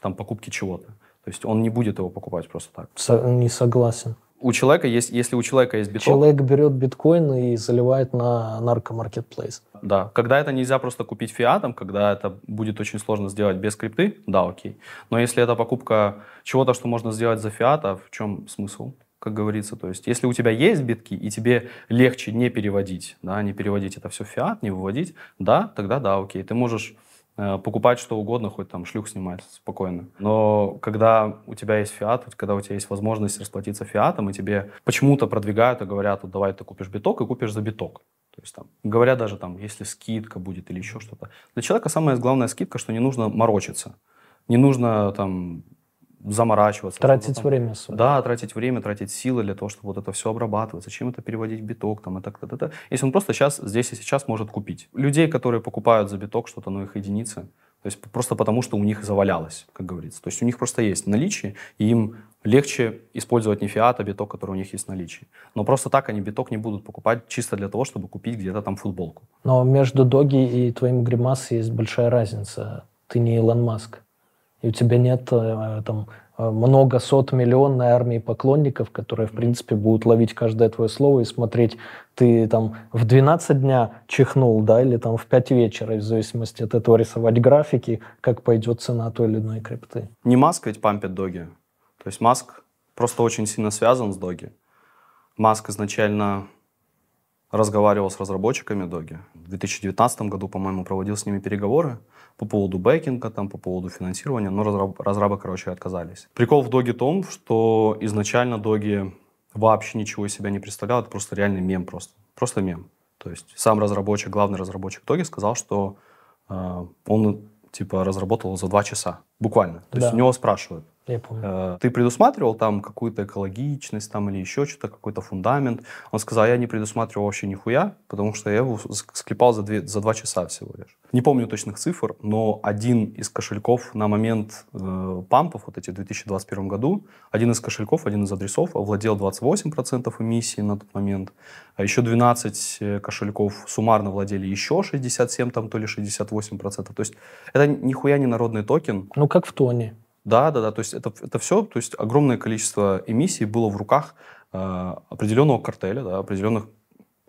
[SPEAKER 2] там, покупки чего-то. То есть он не будет его покупать просто так.
[SPEAKER 1] Со- не согласен
[SPEAKER 2] у человека есть, если у человека есть биток...
[SPEAKER 1] Человек берет биткоин и заливает на наркомаркетплейс.
[SPEAKER 2] Да, когда это нельзя просто купить фиатом, когда это будет очень сложно сделать без крипты, да, окей. Но если это покупка чего-то, что можно сделать за фиата, в чем смысл? как говорится. То есть, если у тебя есть битки, и тебе легче не переводить, да, не переводить это все в фиат, не выводить, да, тогда да, окей. Ты можешь покупать что угодно, хоть там шлюх снимать спокойно. Но когда у тебя есть фиат, когда у тебя есть возможность расплатиться фиатом, и тебе почему-то продвигают и говорят, вот давай ты купишь биток и купишь за биток. То есть там, говорят даже там, если скидка будет или еще что-то. Для человека самая главная скидка, что не нужно морочиться. Не нужно там заморачиваться.
[SPEAKER 1] Тратить там, время.
[SPEAKER 2] Свое. Да, тратить время, тратить силы для того, чтобы вот это все обрабатывать. Зачем это переводить в биток? Там, это, это, это. Если он просто сейчас, здесь и сейчас может купить. Людей, которые покупают за биток что-то, но их единицы. То есть просто потому, что у них завалялось, как говорится. То есть у них просто есть наличие, и им легче использовать не фиат, а биток, который у них есть в наличии. Но просто так они биток не будут покупать чисто для того, чтобы купить где-то там футболку.
[SPEAKER 1] Но между Доги и твоим гримасом есть большая разница. Ты не Илон Маск и у тебя нет э, там э, много сот миллионной армии поклонников, которые, в принципе, будут ловить каждое твое слово и смотреть, ты там в 12 дня чихнул, да, или там в 5 вечера, в зависимости от этого рисовать графики, как пойдет цена той или иной крипты.
[SPEAKER 2] Не Маск ведь пампит доги. То есть Маск просто очень сильно связан с доги. Маск изначально разговаривал с разработчиками доги. В 2019 году, по-моему, проводил с ними переговоры по поводу бэкинга, там, по поводу финансирования, но разраб, разрабы, короче, отказались. Прикол в доге том, что изначально доги вообще ничего из себя не представлял, это просто реальный мем просто. Просто мем. То есть сам разработчик, главный разработчик доги сказал, что э, он типа разработал за два часа, буквально. То
[SPEAKER 1] Да.
[SPEAKER 2] есть у него спрашивают,
[SPEAKER 1] Я помню.
[SPEAKER 2] Э, Ты предусматривал там какую-то экологичность там или еще что-то, какой-то фундамент? Он сказал, я не предусматривал вообще нихуя, потому что я его склепал за, две, за два часа всего лишь. Не помню точных цифр, но один из кошельков на момент э, пампов, вот эти в 2021 году, один из кошельков, один из адресов овладел 28% эмиссии на тот момент, а еще 12 э, кошельков суммарно владели еще 67, там, то ли 68%. То есть это нихуя не народный токен,
[SPEAKER 1] Ну, как в Тоне.
[SPEAKER 2] Да, да, да. То есть это, это все, то есть огромное количество эмиссий было в руках э, определенного картеля, да, определенных,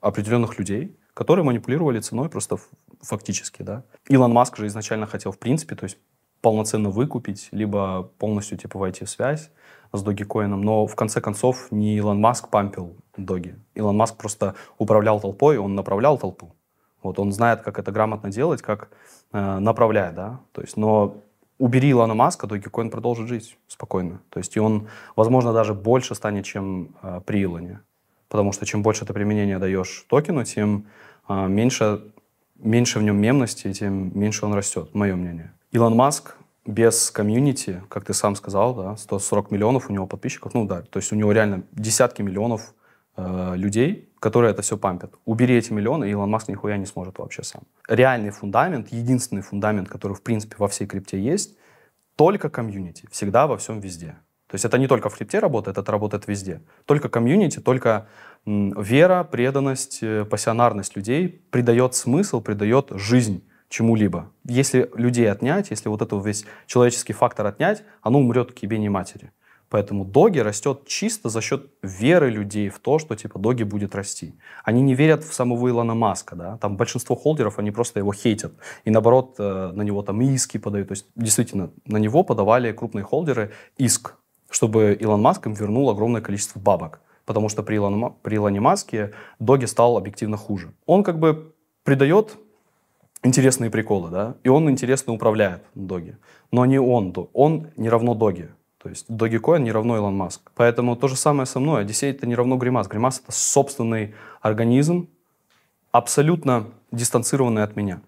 [SPEAKER 2] определенных людей, которые манипулировали ценой просто фактически, да. Илон Маск же изначально хотел, в принципе, то есть полноценно выкупить, либо полностью типа войти в связь с Dogecoin, но в конце концов не Илон Маск пампил Доги. Илон Маск просто управлял толпой, он направлял толпу. Вот он знает, как это грамотно делать, как э, направлять, да. То есть, но убери Илона Маска, Dogecoin продолжит жить спокойно. То есть и он, возможно, даже больше станет, чем э, при Илоне. Потому что чем больше ты применения даешь токену, тем э, меньше, меньше в нем мемности, тем меньше он растет, мое мнение. Илон Маск без комьюнити, как ты сам сказал, да, 140 миллионов у него подписчиков, ну да, то есть у него реально десятки миллионов э, людей, которые это все пампят. Убери эти миллионы, и Илон Маск нихуя не сможет вообще сам. Реальный фундамент, единственный фундамент, который в принципе во всей крипте есть, только комьюнити, всегда во всем везде. То есть это не только в крипте работает, это работает везде. Только комьюнити, только вера, преданность, э, пассионарность людей придает смысл, придает жизнь чему-либо. Если людей отнять, если вот этот весь человеческий фактор отнять, оно умрет к ебени матери. Поэтому доги растет чисто за счет веры людей в то, что типа доги будет расти. Они не верят в самого Илона Маска, да. Там большинство холдеров, они просто его хейтят. И наоборот, э, на него там иски подают. То есть действительно, на него подавали крупные холдеры иск, чтобы Илон Маск им вернул огромное количество бабок. Потому что при, Илон, при Илоне Маске доги стал объективно хуже. Он как бы придает интересные приколы, да, и он интересно управляет доги. Но не он, он не равно доги. То есть Dogecoin не равно Илон Маск. Поэтому то же самое со мной. Одиссей это не равно Гримас. Гримас это собственный организм, абсолютно дистанцированный от меня.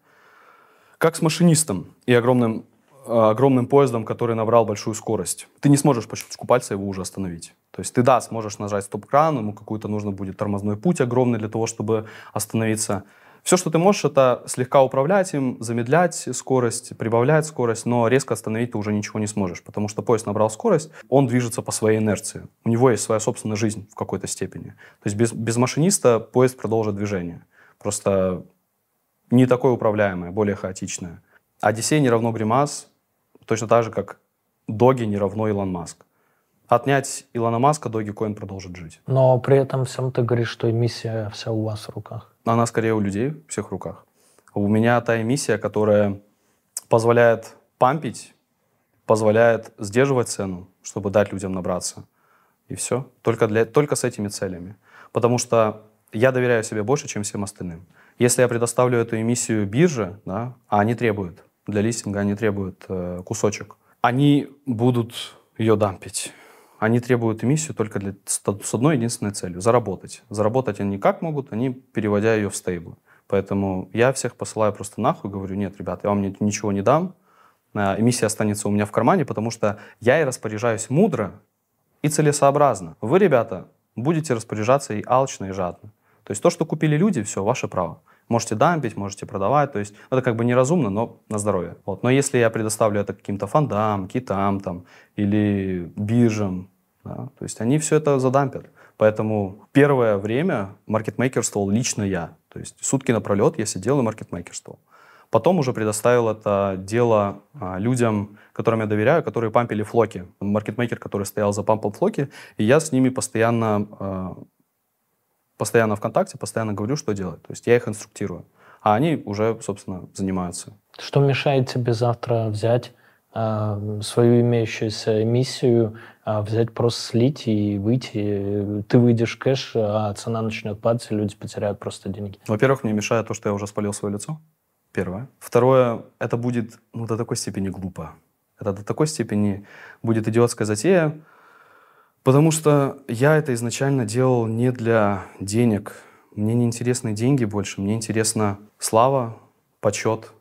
[SPEAKER 2] Как с машинистом и огромным, э, огромным поездом, который набрал большую скорость. Ты не сможешь по щелчку пальца его уже остановить. То есть ты, да, сможешь нажать стоп-кран, ему какой-то нужно будет тормозной путь огромный для того, чтобы остановиться. Все, что ты можешь, это слегка управлять им, замедлять скорость, прибавлять скорость, но резко остановить ты уже ничего не сможешь, потому что поезд набрал скорость, он движется по своей инерции. У него есть своя собственная жизнь в какой-то степени. То есть без, без машиниста поезд продолжит движение. Просто не такое управляемое, более хаотичное. Одиссей не равно Гримас, точно так же, как Доги не равно Илон Маск. Отнять Илона Маска, Dogecoin продолжит жить.
[SPEAKER 1] Но при этом всем ты говоришь, что миссия вся у вас в руках.
[SPEAKER 2] Она скорее у людей в всех руках. У меня та эмиссия, которая позволяет пампить, позволяет сдерживать цену, чтобы дать людям набраться. И все. Только, для, только с этими целями. Потому что я доверяю себе больше, чем всем остальным. Если я предоставлю эту эмиссию бирже, да, а они требуют, для листинга они требуют э, кусочек, они будут ее дампить. Они требуют эмиссию только для, с одной единственной целью – заработать. Заработать они как могут? Они переводя ее в стейблы. Поэтому я всех посылаю просто нахуй, говорю, нет, ребят, я вам ни- ничего не дам, а, эмиссия останется у меня в кармане, потому что я и распоряжаюсь мудро и целесообразно. Вы, ребята, будете распоряжаться и алчно, и жадно. То есть то, что купили люди, все, ваше право. Можете дампить, можете продавать, то есть это как бы неразумно, но на здоровье. Вот. Но если я предоставлю это каким-то фондам, китам там, или биржам, да, то есть они все это задампят. Поэтому первое время маркетмейкерствовал лично я. То есть сутки напролет я сидел и маркетмейкерствовал. Потом уже предоставил это дело а, людям, которым я доверяю, которые пампили флоки. Маркетмейкер, который стоял за пампом флоки, и я с ними постоянно, а, постоянно в контакте, постоянно говорю, что делать. То есть я их инструктирую. А они уже, собственно, занимаются.
[SPEAKER 1] Что мешает тебе завтра взять э, свою имеющуюся миссию, э, взять просто слить и выйти? Ты выйдешь кэш, а цена начнет падать, и люди потеряют просто деньги.
[SPEAKER 2] Во-первых, мне мешает то, что я уже спалил свое лицо. Первое. Второе, это будет ну, до такой степени глупо. Это до такой степени будет идиотская затея, потому что я это изначально делал не для денег. Мне не интересны деньги больше, мне интересна слава, почет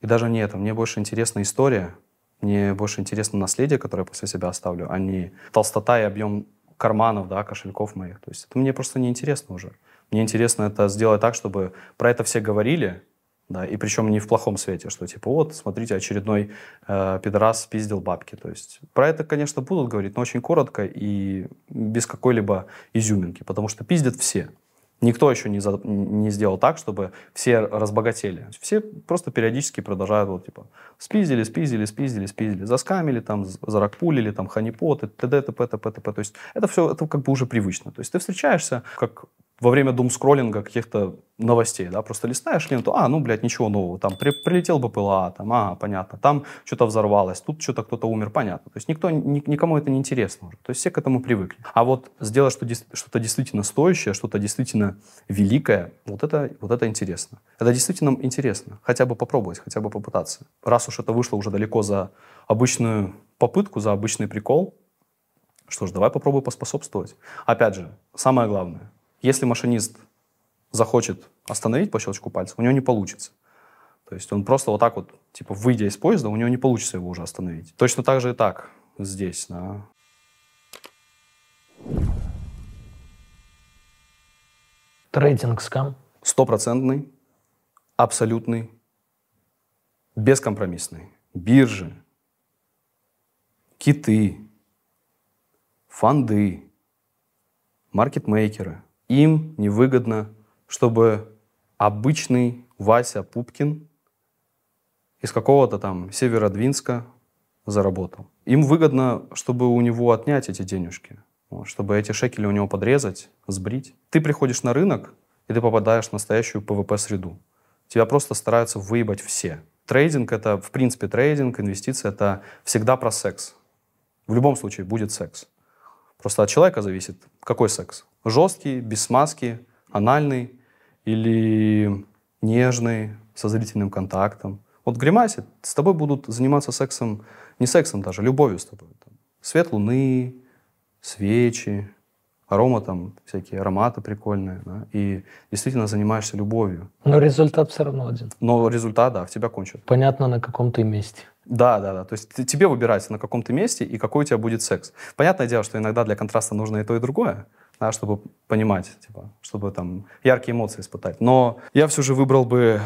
[SPEAKER 2] И даже не это. Мне больше интересна история, мне больше интересно наследие, которое я после себя оставлю, а не толстота и объем карманов, да, кошельков моих. То есть это мне просто не интересно уже. Мне интересно это сделать так, чтобы про это все говорили, да, и причем не в плохом свете, что типа вот, смотрите, очередной э, пидорас спиздил бабки. То есть про это, конечно, будут говорить, но очень коротко и без какой-либо изюминки, потому что пиздят все. Никто еще не, за, не сделал так, чтобы все разбогатели. Все просто периодически продолжают вот типа спиздили, спиздили, спиздили, спиздили, заскамили, там, заракпулили, там, ханипоты, т.д., т.п., т.п., т.п. То есть это все, это как бы уже привычно. То есть ты встречаешься, как во время дум-скроллинга каких-то новостей, да, просто листаешь ленту, а, ну, блядь, ничего нового, там, при, прилетел БПЛА, там, а, понятно, там что-то взорвалось, тут что-то кто-то умер, понятно. То есть никто, ни, никому это не интересно уже, то есть все к этому привыкли. А вот сделать что, что-то действительно стоящее, что-то действительно великое, вот это, вот это интересно. Это действительно интересно, хотя бы попробовать, хотя бы попытаться. Раз уж это вышло уже далеко за обычную попытку, за обычный прикол, что ж, давай попробуй поспособствовать. Опять же, самое главное, если машинист захочет остановить по щелчку пальца, у него не получится. То есть он просто вот так вот, типа, выйдя из поезда, у него не получится его уже остановить. Точно так же и так здесь, да.
[SPEAKER 1] Трейдинг скам?
[SPEAKER 2] Стопроцентный, абсолютный, бескомпромиссный. Биржи, киты, фонды, маркетмейкеры – им невыгодно, чтобы обычный Вася Пупкин из какого-то там Северодвинска заработал. Им выгодно, чтобы у него отнять эти денежки, чтобы эти шекели у него подрезать, сбрить. Ты приходишь на рынок, и ты попадаешь в настоящую ПВП-среду. Тебя просто стараются выебать все. Трейдинг — это, в принципе, трейдинг, инвестиции — это всегда про секс. В любом случае будет секс. Просто от человека зависит, какой секс. Жесткий, без смазки, анальный или нежный, со зрительным контактом. Вот гримасе с тобой будут заниматься сексом, не сексом даже, любовью с тобой. Свет луны, свечи, арома там, всякие ароматы прикольные. Да, и действительно занимаешься любовью.
[SPEAKER 1] Но результат все равно один.
[SPEAKER 2] Но результат, да, в тебя кончат.
[SPEAKER 1] Понятно, на каком ты месте.
[SPEAKER 2] Да, да, да. То есть тебе выбирать, на каком ты месте и какой у тебя будет секс. Понятное дело, что иногда для контраста нужно и то, и другое, да, чтобы понимать, типа, чтобы там яркие эмоции испытать. Но я все же выбрал бы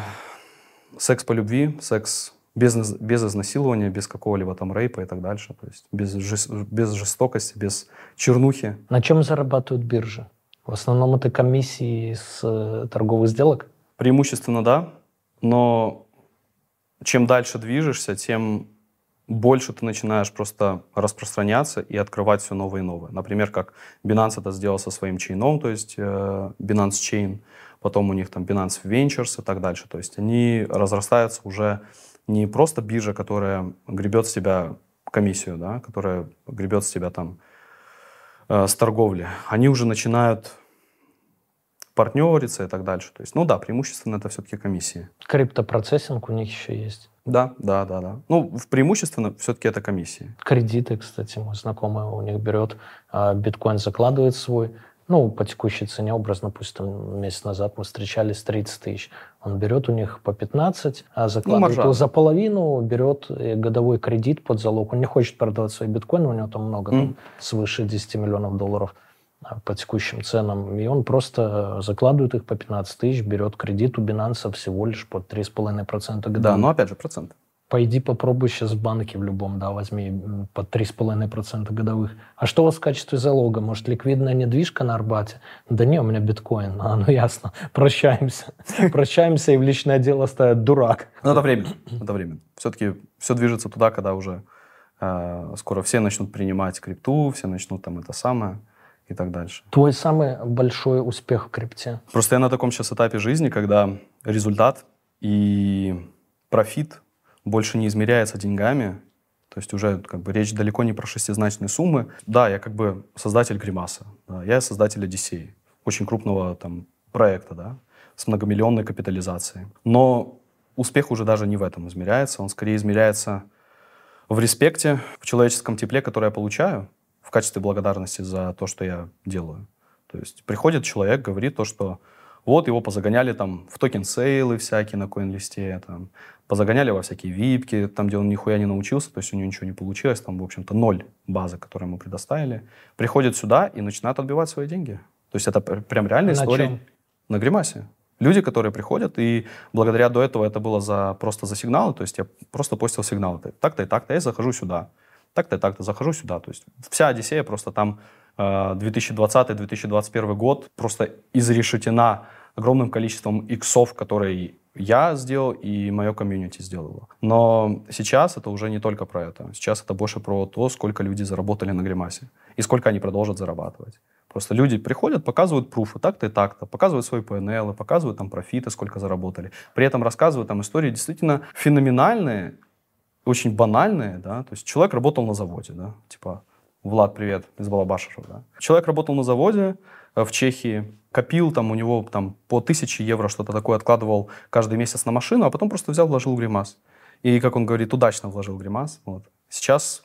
[SPEAKER 2] секс по любви, секс без, без изнасилования, без какого-либо там рейпа и так дальше. То есть без, без жестокости, без чернухи.
[SPEAKER 1] На чем зарабатывают биржи? В основном это комиссии с э, торговых сделок?
[SPEAKER 2] Преимущественно да, но чем дальше движешься, тем больше ты начинаешь просто распространяться и открывать все новое и новое. Например, как Binance это сделал со своим чейном, то есть э, Binance Chain, потом у них там Binance Ventures и так дальше. То есть они разрастаются уже не просто биржа, которая гребет с тебя комиссию, да, которая гребет с тебя там э, с торговли. Они уже начинают партнериться и так дальше. То есть, ну да, преимущественно это все-таки комиссии.
[SPEAKER 1] Криптопроцессинг у них еще есть.
[SPEAKER 2] Да, да, да, да. Ну, преимущественно все-таки это комиссии.
[SPEAKER 1] Кредиты, кстати, мой знакомый у них берет, а, биткоин закладывает свой, ну, по текущей цене, образно, пусть там месяц назад мы встречались 30 тысяч. Он берет у них по 15, а закладывает ну, за половину, берет э, годовой кредит под залог. Он не хочет продавать свои биткоины, у него там много, mm. там, свыше 10 миллионов долларов по текущим ценам, и он просто закладывает их по 15 тысяч, берет кредит у Binance всего лишь под 3,5% годовых.
[SPEAKER 2] Да, но опять же процент.
[SPEAKER 1] Пойди попробуй сейчас в банке в любом, да, возьми под 3,5% годовых. А что у вас в качестве залога? Может, ликвидная недвижка на Арбате? Да не, у меня биткоин. А, ну ясно. Прощаемся. Прощаемся, и в личное дело ставят дурак.
[SPEAKER 2] Ну, это время. Это время. Все-таки все движется туда, когда уже э, скоро все начнут принимать крипту, все начнут там это самое и так дальше.
[SPEAKER 1] Твой самый большой успех в крипте?
[SPEAKER 2] Просто я на таком сейчас этапе жизни, когда результат и профит больше не измеряется деньгами, то есть уже как бы речь далеко не про шестизначные суммы. Да, я как бы создатель Гримаса, да, я создатель Одиссеи, очень крупного там проекта, да, с многомиллионной капитализацией. Но успех уже даже не в этом измеряется, он скорее измеряется в респекте, в человеческом тепле, которое я получаю, в качестве благодарности за то, что я делаю. То есть приходит человек, говорит то, что Вот его позагоняли там в token sale ы всякие на CoinList е, там, позагоняли во всякие випки, там, где он нихуя не научился, то есть у него ничего не получилось, там, в общем-то, ноль базы, которую ему предоставили. Приходит сюда и начинает отбивать свои деньги. То есть это прям реальная
[SPEAKER 1] На
[SPEAKER 2] история.
[SPEAKER 1] чем?
[SPEAKER 2] На гримасе. Люди, которые приходят, и благодаря до этого это было за, просто за сигналы, то есть я просто постил сигналы. Так-то и так-то, я захожу сюда. Так-то и так-то, захожу сюда. То есть вся Одиссея просто там э, 2020-2021 год просто изрешетена огромным количеством иксов, которые я сделал и мое комьюнити сделало. Но сейчас это уже не только про это. Сейчас это больше про то, сколько люди заработали на гримасе и сколько они продолжат зарабатывать. Просто люди приходят, показывают пруфы, так-то и так-то, показывают свои PNL, показывают там профиты, сколько заработали. При этом рассказывают там истории действительно феноменальные, очень банальные, да, то есть человек работал на заводе, да, типа, Влад, привет, из Балабашева, да. Человек работал на заводе э, в Чехии, копил там у него там по 1000 евро что-то такое, откладывал каждый месяц на машину, а потом просто взял, вложил гримас. И, как он говорит, удачно вложил гримас. Вот. Сейчас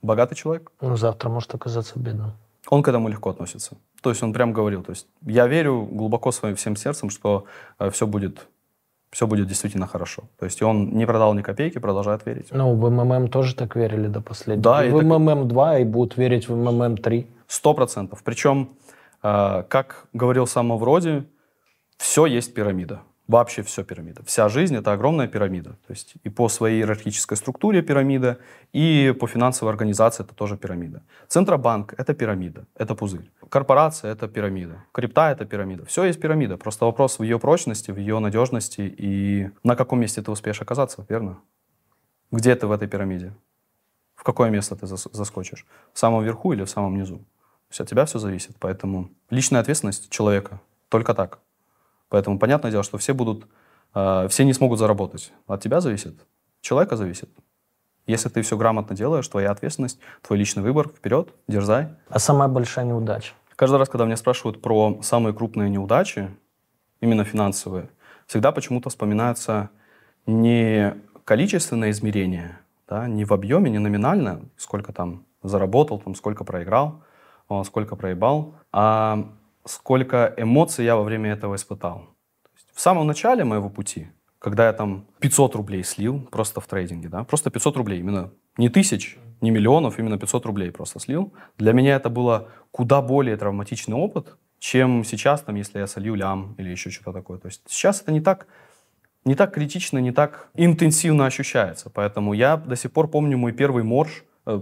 [SPEAKER 2] богатый человек.
[SPEAKER 1] Ну, завтра может оказаться бедным.
[SPEAKER 2] Он к этому легко относится. То есть он прям говорил, то есть я верю глубоко своим всем сердцем, что э, все будет все будет действительно хорошо. То есть он не продал ни копейки, продолжает верить.
[SPEAKER 1] Ну, в МММ тоже так верили до последнего.
[SPEAKER 2] Да,
[SPEAKER 1] и
[SPEAKER 2] и
[SPEAKER 1] в
[SPEAKER 2] так-
[SPEAKER 1] МММ 2 и будут верить в МММ 3.
[SPEAKER 2] Сто процентов. Причем, э, как говорил сам Мавроди, все есть пирамида. Вообще все пирамида. Вся жизнь — это огромная пирамида. То есть и по своей иерархической структуре пирамида, и по финансовой организации это тоже пирамида. Центробанк — это пирамида, это пузырь. Корпорация — это пирамида. Крипта — это пирамида. Все есть пирамида. Просто вопрос в ее прочности, в ее надежности и на каком месте ты успеешь оказаться, верно? Где ты в этой пирамиде? В какое место ты зас- заскочишь? В самом верху или в самом низу? Есть от тебя все зависит. Поэтому личная ответственность человека только так. Поэтому понятное дело, что все будут, э, все не смогут заработать. От тебя зависит, человека зависит. Если ты все грамотно делаешь, твоя ответственность, твой личный выбор, вперед, дерзай.
[SPEAKER 1] А самая большая неудача?
[SPEAKER 2] Каждый раз, когда меня спрашивают про самые крупные неудачи, именно финансовые, всегда почему-то вспоминаются не количественное измерение, да, не в объеме, не номинально, сколько там заработал, там, сколько проиграл, сколько проебал, а сколько эмоций я во время этого испытал. В самом начале моего пути, когда я там 500 рублей слил просто в трейдинге, да, просто 500 рублей, именно не тысяч, не миллионов, именно 500 рублей просто слил. Для меня это было куда более травматичный опыт, чем сейчас, там, если я солью лям или еще что-то такое. То есть сейчас это не так, не так критично, не так интенсивно ощущается. Поэтому я до сих пор помню мой первый морж, э,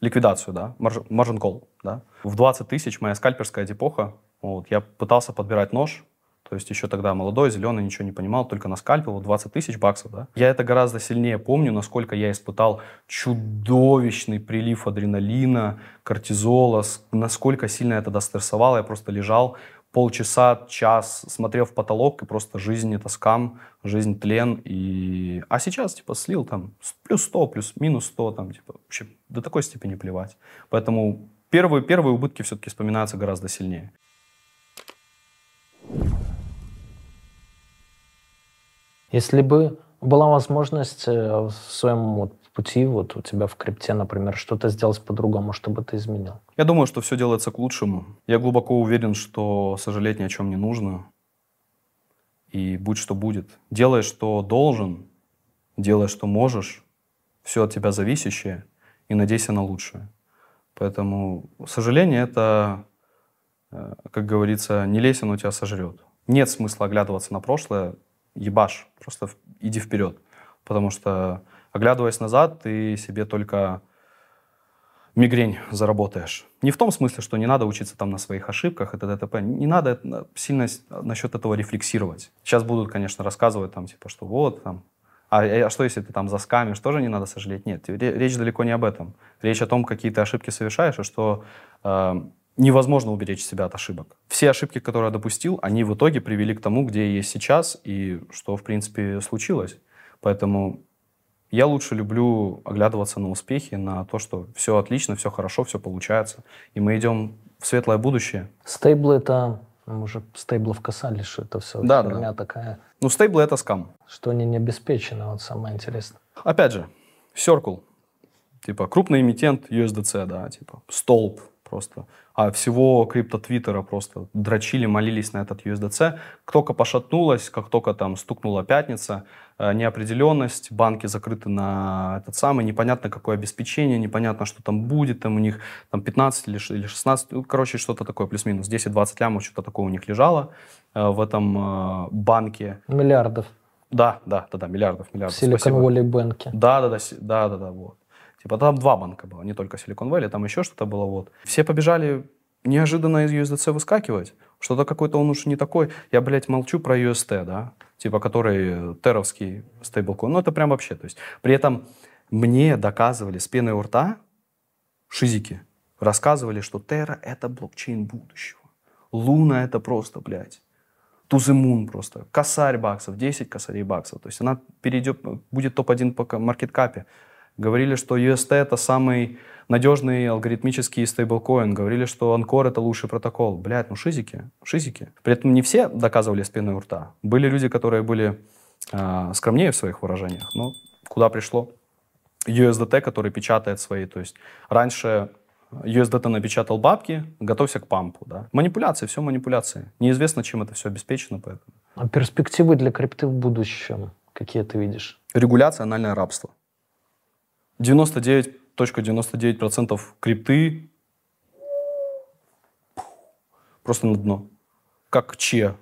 [SPEAKER 2] ликвидацию, да, маржин кол, да. В 20 тысяч моя скальперская депоха, вот, я пытался подбирать нож, то есть еще тогда молодой, зеленый, ничего не понимал, только на скальпе, вот 20 тысяч баксов, да. Я это гораздо сильнее помню, насколько я испытал чудовищный прилив адреналина, кортизола, насколько сильно я тогда стрессовал, я просто лежал полчаса, час, смотрел в потолок, и просто жизнь это скам, жизнь тлен, и... А сейчас, типа, слил там плюс 100, плюс минус 100, там, типа, вообще до такой степени плевать. Поэтому первые, первые убытки все-таки вспоминаются гораздо сильнее.
[SPEAKER 1] Если бы была возможность э, в своем вот пути, вот у тебя в крипте, например, что-то сделать по-другому, что бы ты изменил?
[SPEAKER 2] Я думаю, что все делается к лучшему. Я глубоко уверен, что сожалеть ни о чем не нужно. И будь что будет. Делай, что должен, делай, что можешь, все от тебя зависящее, и надейся на лучшее. Поэтому сожаление — это, э, как говорится, не лезь, оно тебя сожрет. Нет смысла оглядываться на прошлое, ебашь, просто иди вперед. Потому что, оглядываясь назад, ты себе только мигрень заработаешь. Не в том смысле, что не надо учиться там на своих ошибках, это ДТП. Не надо сильно насчет этого рефлексировать. Сейчас будут, конечно, рассказывать там, типа, что вот там, а, а что если ты там заскамишь, тоже не надо сожалеть? Нет, ре- речь далеко не об этом. Речь о том, какие ты ошибки совершаешь, и что э, невозможно уберечь себя от ошибок. Все ошибки, которые я допустил, они в итоге привели к тому, где я есть сейчас, и что, в принципе, случилось. Поэтому я лучше люблю оглядываться на успехи, на то, что все отлично, все хорошо, все получается, и мы идем в светлое будущее.
[SPEAKER 1] Стейблы это, мы уже стейблов касались, что это все
[SPEAKER 2] Да, да,
[SPEAKER 1] херня такая,
[SPEAKER 2] Ну, стейблы — это скам.
[SPEAKER 1] что они не обеспечены, вот самое интересное.
[SPEAKER 2] Опять же, Circle, типа крупный эмитент USDC, да, типа столб, просто. А всего крипто Твиттера просто дрочили, молились на этот USDC. Как только пошатнулось, как только там стукнула пятница, э, неопределенность, банки закрыты на этот самый, непонятно какое обеспечение, непонятно, что там будет, там у них там 15 или 16, ну, короче, что-то такое, плюс-минус, 10-20 лямов, что-то такое у них лежало э, в этом э, банке.
[SPEAKER 1] Миллиардов.
[SPEAKER 2] Да, да, да, да, миллиардов, миллиардов.
[SPEAKER 1] В Silicon Valley банке.
[SPEAKER 2] Да, да, да, да, да, да, вот. Типа там два банка было, не только Silicon Valley, там еще что-то было, вот. Все побежали неожиданно из USDC выскакивать. Что-то какой-то он уж не такой. Я, блядь, молчу про UST, да, типа который теровский стейблкоин. Ну, это прям вообще, то есть. При этом мне доказывали с пеной у рта шизики, рассказывали, что Терра — это блокчейн будущего. Луна — это просто, блядь, moon просто. Косарь баксов, 10 косарей баксов. То есть она перейдет, будет топ-1 по маркеткапе. Говорили, что UST это самый надежный алгоритмический стейблкоин. Говорили, что Анкор это лучший протокол. Блядь, ну шизики, шизики. При этом не все доказывали спиной у рта. Были люди, которые были э, скромнее в своих выражениях. Но куда пришло? USDT, который печатает свои. То есть раньше USDT напечатал бабки, готовься к пампу. Да? Манипуляции, все манипуляции. Неизвестно, чем это все обеспечено. Поэтому.
[SPEAKER 1] А перспективы для крипты в будущем какие ты видишь?
[SPEAKER 2] Регуляция, анальное рабство. 99.99% крипты просто на дно. Как че.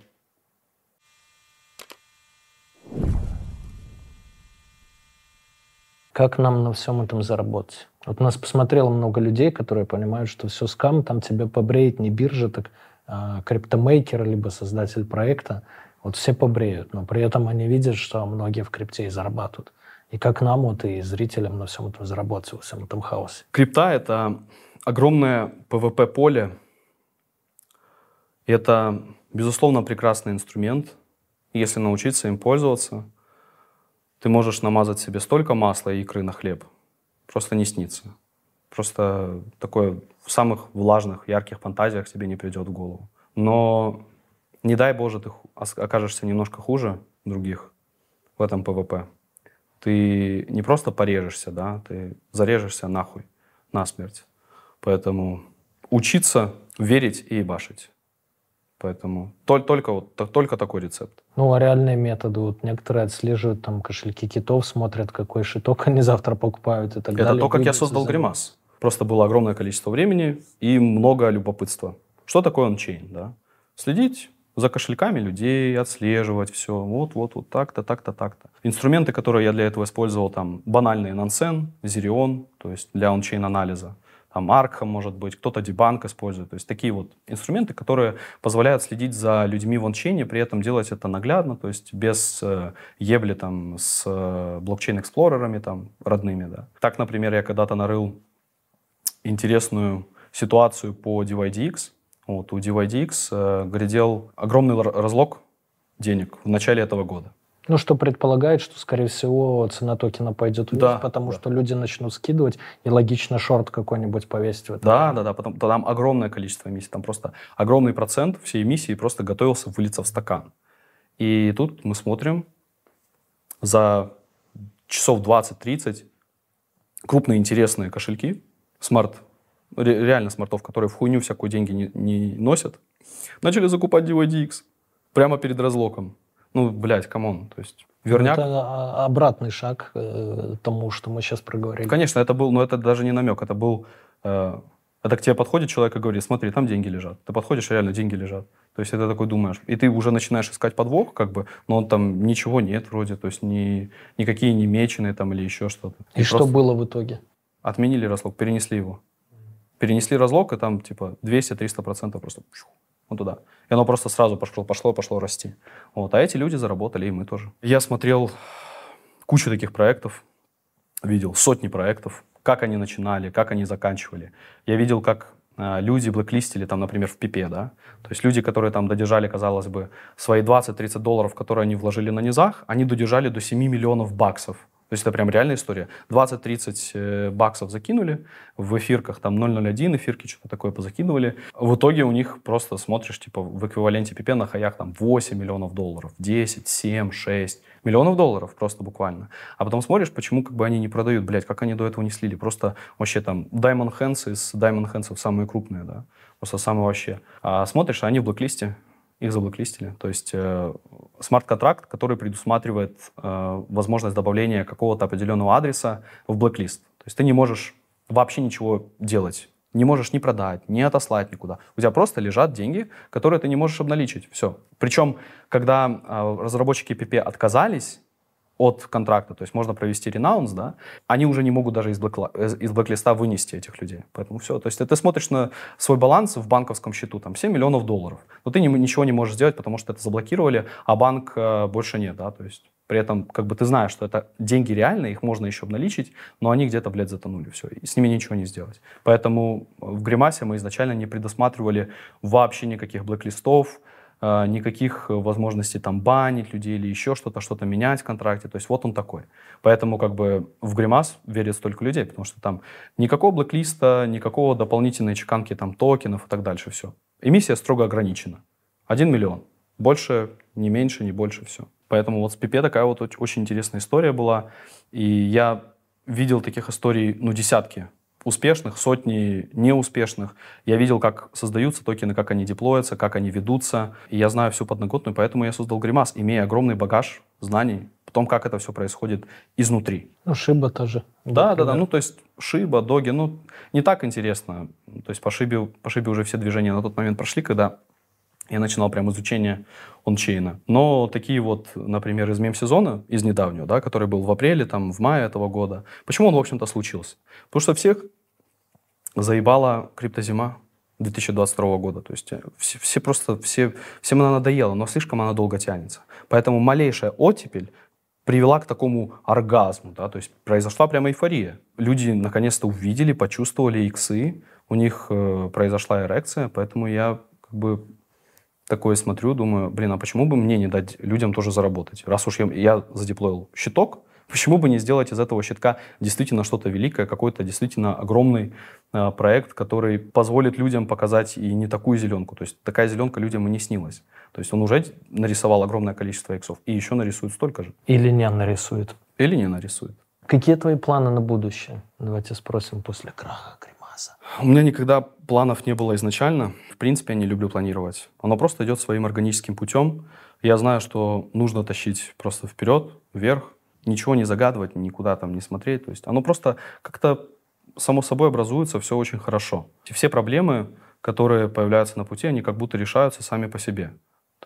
[SPEAKER 1] Как нам на всем этом заработать? Вот нас посмотрело много людей, которые понимают, что все скам, там тебя побреет не биржа, так а, криптомейкер, либо создатель проекта. Вот все побреют, но при этом они видят, что многие в крипте и зарабатывают. И как нам, вот и зрителям на всем этом заработать, во всем этом хаосе.
[SPEAKER 2] Крипта — это огромное PvP-поле. Это, безусловно, прекрасный инструмент. Если научиться им пользоваться, ты можешь намазать себе столько масла и икры на хлеб. Просто не снится. Просто такое в самых влажных, ярких фантазиях тебе не придет в голову. Но не дай Боже, ты окажешься немножко хуже других в этом PvP ты не просто порежешься, да, ты зарежешься нахуй, насмерть. Поэтому учиться, верить и башить. Поэтому только, только, вот, только такой рецепт.
[SPEAKER 1] Ну, а реальные методы? Вот некоторые отслеживают там кошельки китов, смотрят, какой шиток они завтра покупают и так
[SPEAKER 2] Это
[SPEAKER 1] далее.
[SPEAKER 2] Это то, как я создал за... гримас. Просто было огромное количество времени и много любопытства. Что такое ончейн, да? Следить за кошельками людей, отслеживать все. Вот, вот, так-то, так-то, так-то. Инструменты, которые я для этого использовал, там банальные Nansen, Zerion, то есть для ончейн анализа. Там Arkham, может быть, кто-то DeBank использует. То есть такие вот инструменты, которые позволяют следить за людьми в on-chain е, при этом делать это наглядно, то есть без э, ебли там с э, блокчейн-explorer ами там родными. Да. Так, например, я когда-то нарыл интересную ситуацию по DYDX, вот, у DYDX э, грядел огромный разлок денег в начале этого года.
[SPEAKER 1] Ну, что предполагает, что, скорее всего, цена токена пойдет вниз, да, потому да. что люди начнут скидывать, и логично шорт какой-нибудь повесить в это.
[SPEAKER 2] Да, да, да, потом, там огромное количество эмиссий, там просто огромный процент всей эмиссии просто готовился вылиться в стакан. И тут мы смотрим за часов 20-30 крупные интересные кошельки, smart реально smart ов, которые в хуйню всякую деньги не, не носят, начали закупать DYDX прямо перед разлоком. Ну, блядь, come on, то есть верняк...
[SPEAKER 1] Это обратный шаг э, тому, что мы сейчас проговорили.
[SPEAKER 2] Конечно, это был, но это даже не намек, это был... Э, это к тебе подходит человек и говорит, смотри, там деньги лежат. Ты подходишь, реально деньги лежат. То есть это такой думаешь. И ты уже начинаешь искать подвох, как бы, но там ничего нет вроде, то есть ни, никакие не меченые там или еще что-то.
[SPEAKER 1] И, и что было в итоге?
[SPEAKER 2] Отменили разлог, перенесли его перенесли разлог, и там типа 200-300% просто вот туда. И оно просто сразу пошло, пошло, пошло расти. Вот. А эти люди заработали, и мы тоже. Я смотрел кучу таких проектов, видел сотни проектов, как они начинали, как они заканчивали. Я видел, как э, люди блэклистили, там, например, в пипе, да, то есть люди, которые там додержали, казалось бы, свои 20-30 долларов, которые они вложили на низах, они додержали до 7 миллионов баксов То есть это прям реальная история. 20-30 э, баксов закинули, в эфирках там 0,01 эфирки, что-то такое позакидывали. В итоге у них просто смотришь, типа, в эквиваленте пипе на хаях там 8 миллионов долларов, 10, 7, 6 миллионов долларов просто буквально. А потом смотришь, почему как бы они не продают, блядь, как они до этого не слили. Просто вообще там Diamond Hands из Diamond Hands самые крупные, да, просто самые вообще. А смотришь, они в блоклисте, их заблоклистили. То есть э, смарт-контракт, который предусматривает э, возможность добавления какого-то определенного адреса в блэклист. То есть ты не можешь вообще ничего делать. Не можешь ни продать, ни отослать никуда. У тебя просто лежат деньги, которые ты не можешь обналичить. Все. Причем, когда э, разработчики PP отказались от контракта, то есть можно провести ренаунс, да, они уже не могут даже из, блэкла, из блэклиста вынести этих людей. Поэтому все. То есть ты смотришь на свой баланс в банковском счету, там 7 миллионов долларов, но ты не, ничего не можешь сделать, потому что это заблокировали, а банк э, больше нет, да, то есть при этом как бы ты знаешь, что это деньги реальные, их можно еще обналичить, но они где-то, блядь, затонули, все, и с ними ничего не сделать. Поэтому в Гримасе мы изначально не предусматривали вообще никаких блэклистов, никаких возможностей там банить людей или еще что-то, что-то менять в контракте. То есть вот он такой. Поэтому как бы в Гримас верит столько людей, потому что там никакого блэклиста, никакого дополнительной чеканки там токенов и так дальше, все. Эмиссия строго ограничена. Один миллион. Больше, не меньше, не больше, все. Поэтому вот с Пипе такая вот очень интересная история была. И я видел таких историй, ну, десятки успешных, сотни неуспешных. Я видел, как создаются токены, как они деплоятся, как они ведутся. И я знаю всю подноготную, поэтому я создал Гримас, имея огромный багаж знаний о том, как это все происходит изнутри.
[SPEAKER 1] Ну, Шиба тоже.
[SPEAKER 2] Да, да, да. Ну, то есть Шиба, Доги, ну, не так интересно. То есть по Шибе, по Шибе уже все движения на тот момент прошли, когда я начинал прям изучение ончейна. Но такие вот, например, из мем-сезона, из недавнего, да, который был в апреле, там, в мае этого года, почему он, в общем-то, случился? Потому что всех заебала криптозима 2022 года. То есть э, все, все просто, все, всем она надоела, но слишком она долго тянется. Поэтому малейшая оттепель привела к такому оргазму, да, то есть произошла прямо эйфория. Люди наконец-то увидели, почувствовали иксы, у них э, произошла эрекция, поэтому я как бы такое смотрю, думаю, блин, а почему бы мне не дать людям тоже заработать? Раз уж я, я задеплоил щиток, почему бы не сделать из этого щитка действительно что-то великое, какой-то действительно огромный э, проект, который позволит людям показать и не такую зеленку. То есть такая зеленка людям и не снилась. То есть он уже нарисовал огромное количество иксов и еще нарисует столько же.
[SPEAKER 1] Или не нарисует.
[SPEAKER 2] Или не нарисует.
[SPEAKER 1] Какие твои планы на будущее? Давайте спросим после краха Гримаса.
[SPEAKER 2] У меня никогда планов не было изначально. В принципе, я не люблю планировать. Оно просто идет своим органическим путем. Я знаю, что нужно тащить просто вперед, вверх, ничего не загадывать, никуда там не смотреть. То есть оно просто как-то само собой образуется, все очень хорошо. И все проблемы, которые появляются на пути, они как будто решаются сами по себе.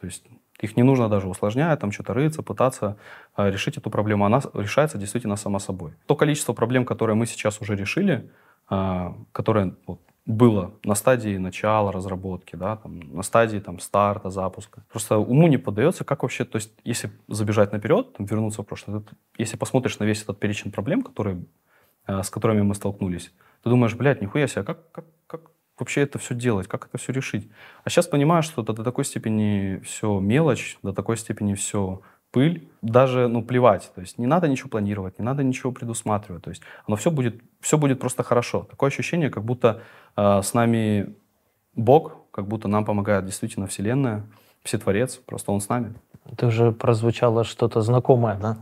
[SPEAKER 2] То есть их не нужно даже усложнять, там что-то рыться, пытаться э, решить эту проблему. Она решается действительно сама собой. То количество проблем, которые мы сейчас уже решили, э, которые вот, было на стадии начала разработки, да, там, на стадии там, старта, запуска. Просто уму не поддается, как вообще, то есть если забежать наперед, там, вернуться в прошлое, если посмотришь на весь этот перечень проблем, которые, э, с которыми мы столкнулись, ты думаешь, блядь, нихуя себе, как, как, как вообще это все делать, как это все решить? А сейчас понимаешь, что это до такой степени все мелочь, до такой степени все пыль, даже, ну, плевать. То есть не надо ничего планировать, не надо ничего предусматривать. То есть оно все будет, все будет просто хорошо. Такое ощущение, как будто э, с нами Бог, как будто нам помогает действительно Вселенная, Всетворец, просто Он с нами.
[SPEAKER 1] Это уже прозвучало что-то знакомое, да?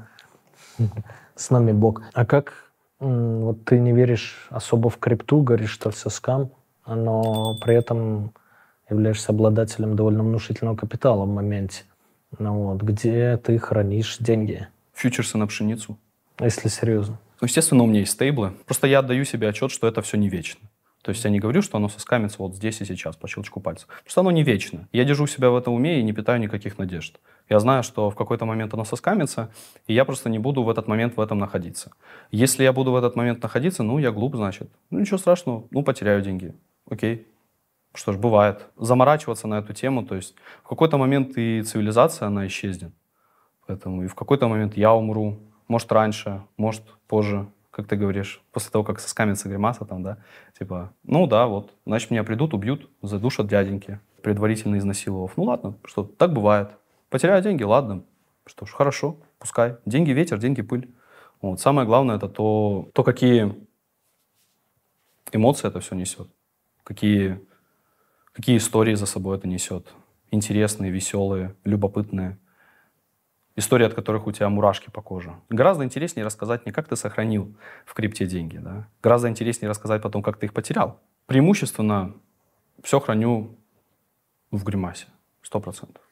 [SPEAKER 1] С нами Бог. А как вот ты не веришь особо в крипту, говоришь, что все скам, но при этом являешься обладателем довольно внушительного капитала в моменте. Ну вот, где ты хранишь деньги?
[SPEAKER 2] Фьючерсы на пшеницу.
[SPEAKER 1] Если серьезно.
[SPEAKER 2] Ну, естественно, у меня есть стейблы. Просто я отдаю себе отчет, что это все не вечно. То есть я не говорю, что оно соскамится вот здесь и сейчас, по щелчку пальца. Что оно не вечно. Я держу себя в этом уме и не питаю никаких надежд. Я знаю, что в какой-то момент оно соскамится, и я просто не буду в этот момент в этом находиться. Если я буду в этот момент находиться, ну, я глуп, значит. Ну, ничего страшного, ну, потеряю деньги. Окей, что ж, бывает. Заморачиваться на эту тему, то есть в какой-то момент и цивилизация, она исчезнет. Поэтому и в какой-то момент я умру, может раньше, может позже, как ты говоришь, после того, как соскамится гримаса там, да, типа, ну да, вот, значит, меня придут, убьют, задушат дяденьки, предварительно изнасиловав. Ну ладно, что, так бывает. Потеряю деньги, ладно, что ж, хорошо, пускай. Деньги ветер, деньги пыль. Вот. Самое главное это то, то, какие эмоции это все несет, какие, какие истории за собой это несет. Интересные, веселые, любопытные. Истории, от которых у тебя мурашки по коже. Гораздо интереснее рассказать не как ты сохранил в крипте деньги, да? гораздо интереснее рассказать потом, как ты их потерял. Преимущественно все храню в гримасе, сто процентов.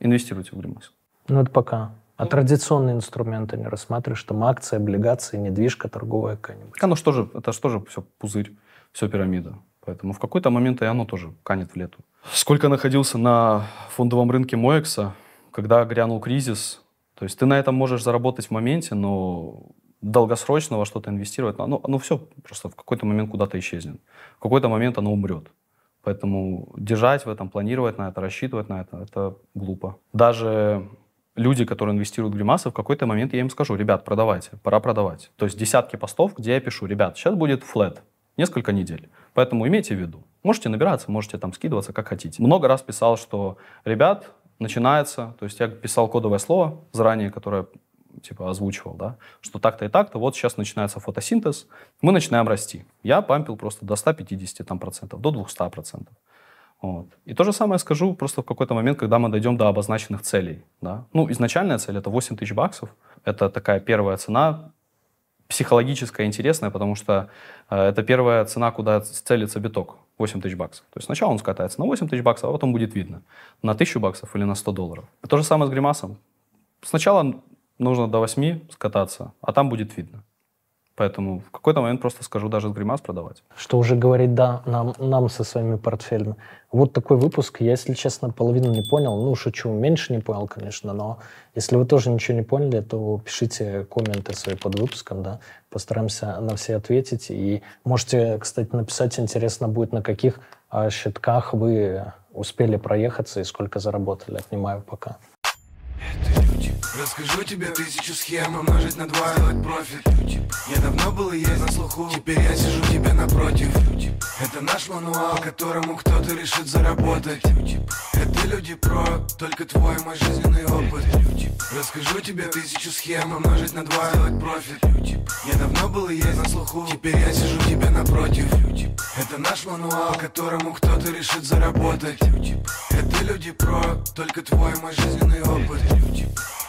[SPEAKER 2] Инвестируйте в гримас.
[SPEAKER 1] Ну, это пока. А традиционные инструменты не рассматриваешь? Там акции, облигации, недвижка торговая какая-нибудь?
[SPEAKER 2] Оно что же, это что же все пузырь, все пирамида. Поэтому в какой-то момент и оно тоже канет в лету. Сколько находился на фондовом рынке Моекса, когда грянул кризис, то есть ты на этом можешь заработать в моменте, но долгосрочно во что-то инвестировать, оно, оно все просто в какой-то момент куда-то исчезнет. В какой-то момент оно умрет. Поэтому держать в этом, планировать на это, рассчитывать на это, это глупо. Даже люди, которые инвестируют в гримасы, в какой-то момент я им скажу, ребят, продавайте, пора продавать. То есть десятки постов, где я пишу, ребят, сейчас будет флет, несколько недель. Поэтому имейте в виду. Можете набираться, можете там скидываться, как хотите. Много раз писал, что, ребят, начинается, то есть я писал кодовое слово заранее, которое типа озвучивал, да, что так-то и так-то, вот сейчас начинается фотосинтез, мы начинаем расти. Я пампил просто до 150 там, процентов, до 200 процентов. Вот. И то же самое скажу просто в какой-то момент, когда мы дойдем до обозначенных целей. Да? Ну, изначальная цель — это 8 тысяч баксов. Это такая первая цена, психологическая, интересная, потому что э, это первая цена, куда целится биток. 8 тысяч баксов. То есть сначала он скатается на 8 тысяч баксов, а потом будет видно, на 1000 баксов или на 100 долларов. То же самое с гримасом. Сначала нужно до 8 скататься, а там будет видно. Поэтому в какой-то момент просто скажу даже гримас продавать.
[SPEAKER 1] Что уже говорит да нам, нам со своими портфелями. Вот такой выпуск. Я, если честно, половину не понял. Ну, шучу, меньше не понял, конечно, но если вы тоже ничего не поняли, то пишите комменты свои под выпуском, да. Постараемся на все ответить. И можете, кстати, написать, интересно будет, на каких а, счетках вы успели проехаться и сколько заработали. Отнимаю пока. Это люди. Расскажу тебе тысячу схем Умножить на два, сделать профит. Я давно был и есть на слуху Теперь я сижу тебе напротив. Это наш мануал, которому кто-то решит заработать. Это люди про, только твой мой жизненный опыт. Расскажу тебе тысячу схем Умножить на два, сделать профит. Я давно был и есть на слуху Теперь я сижу тебе напротив. Это наш мануал, которому кто-то решит заработать. Это люди про, только твой мой жизненный опыт люди, бро.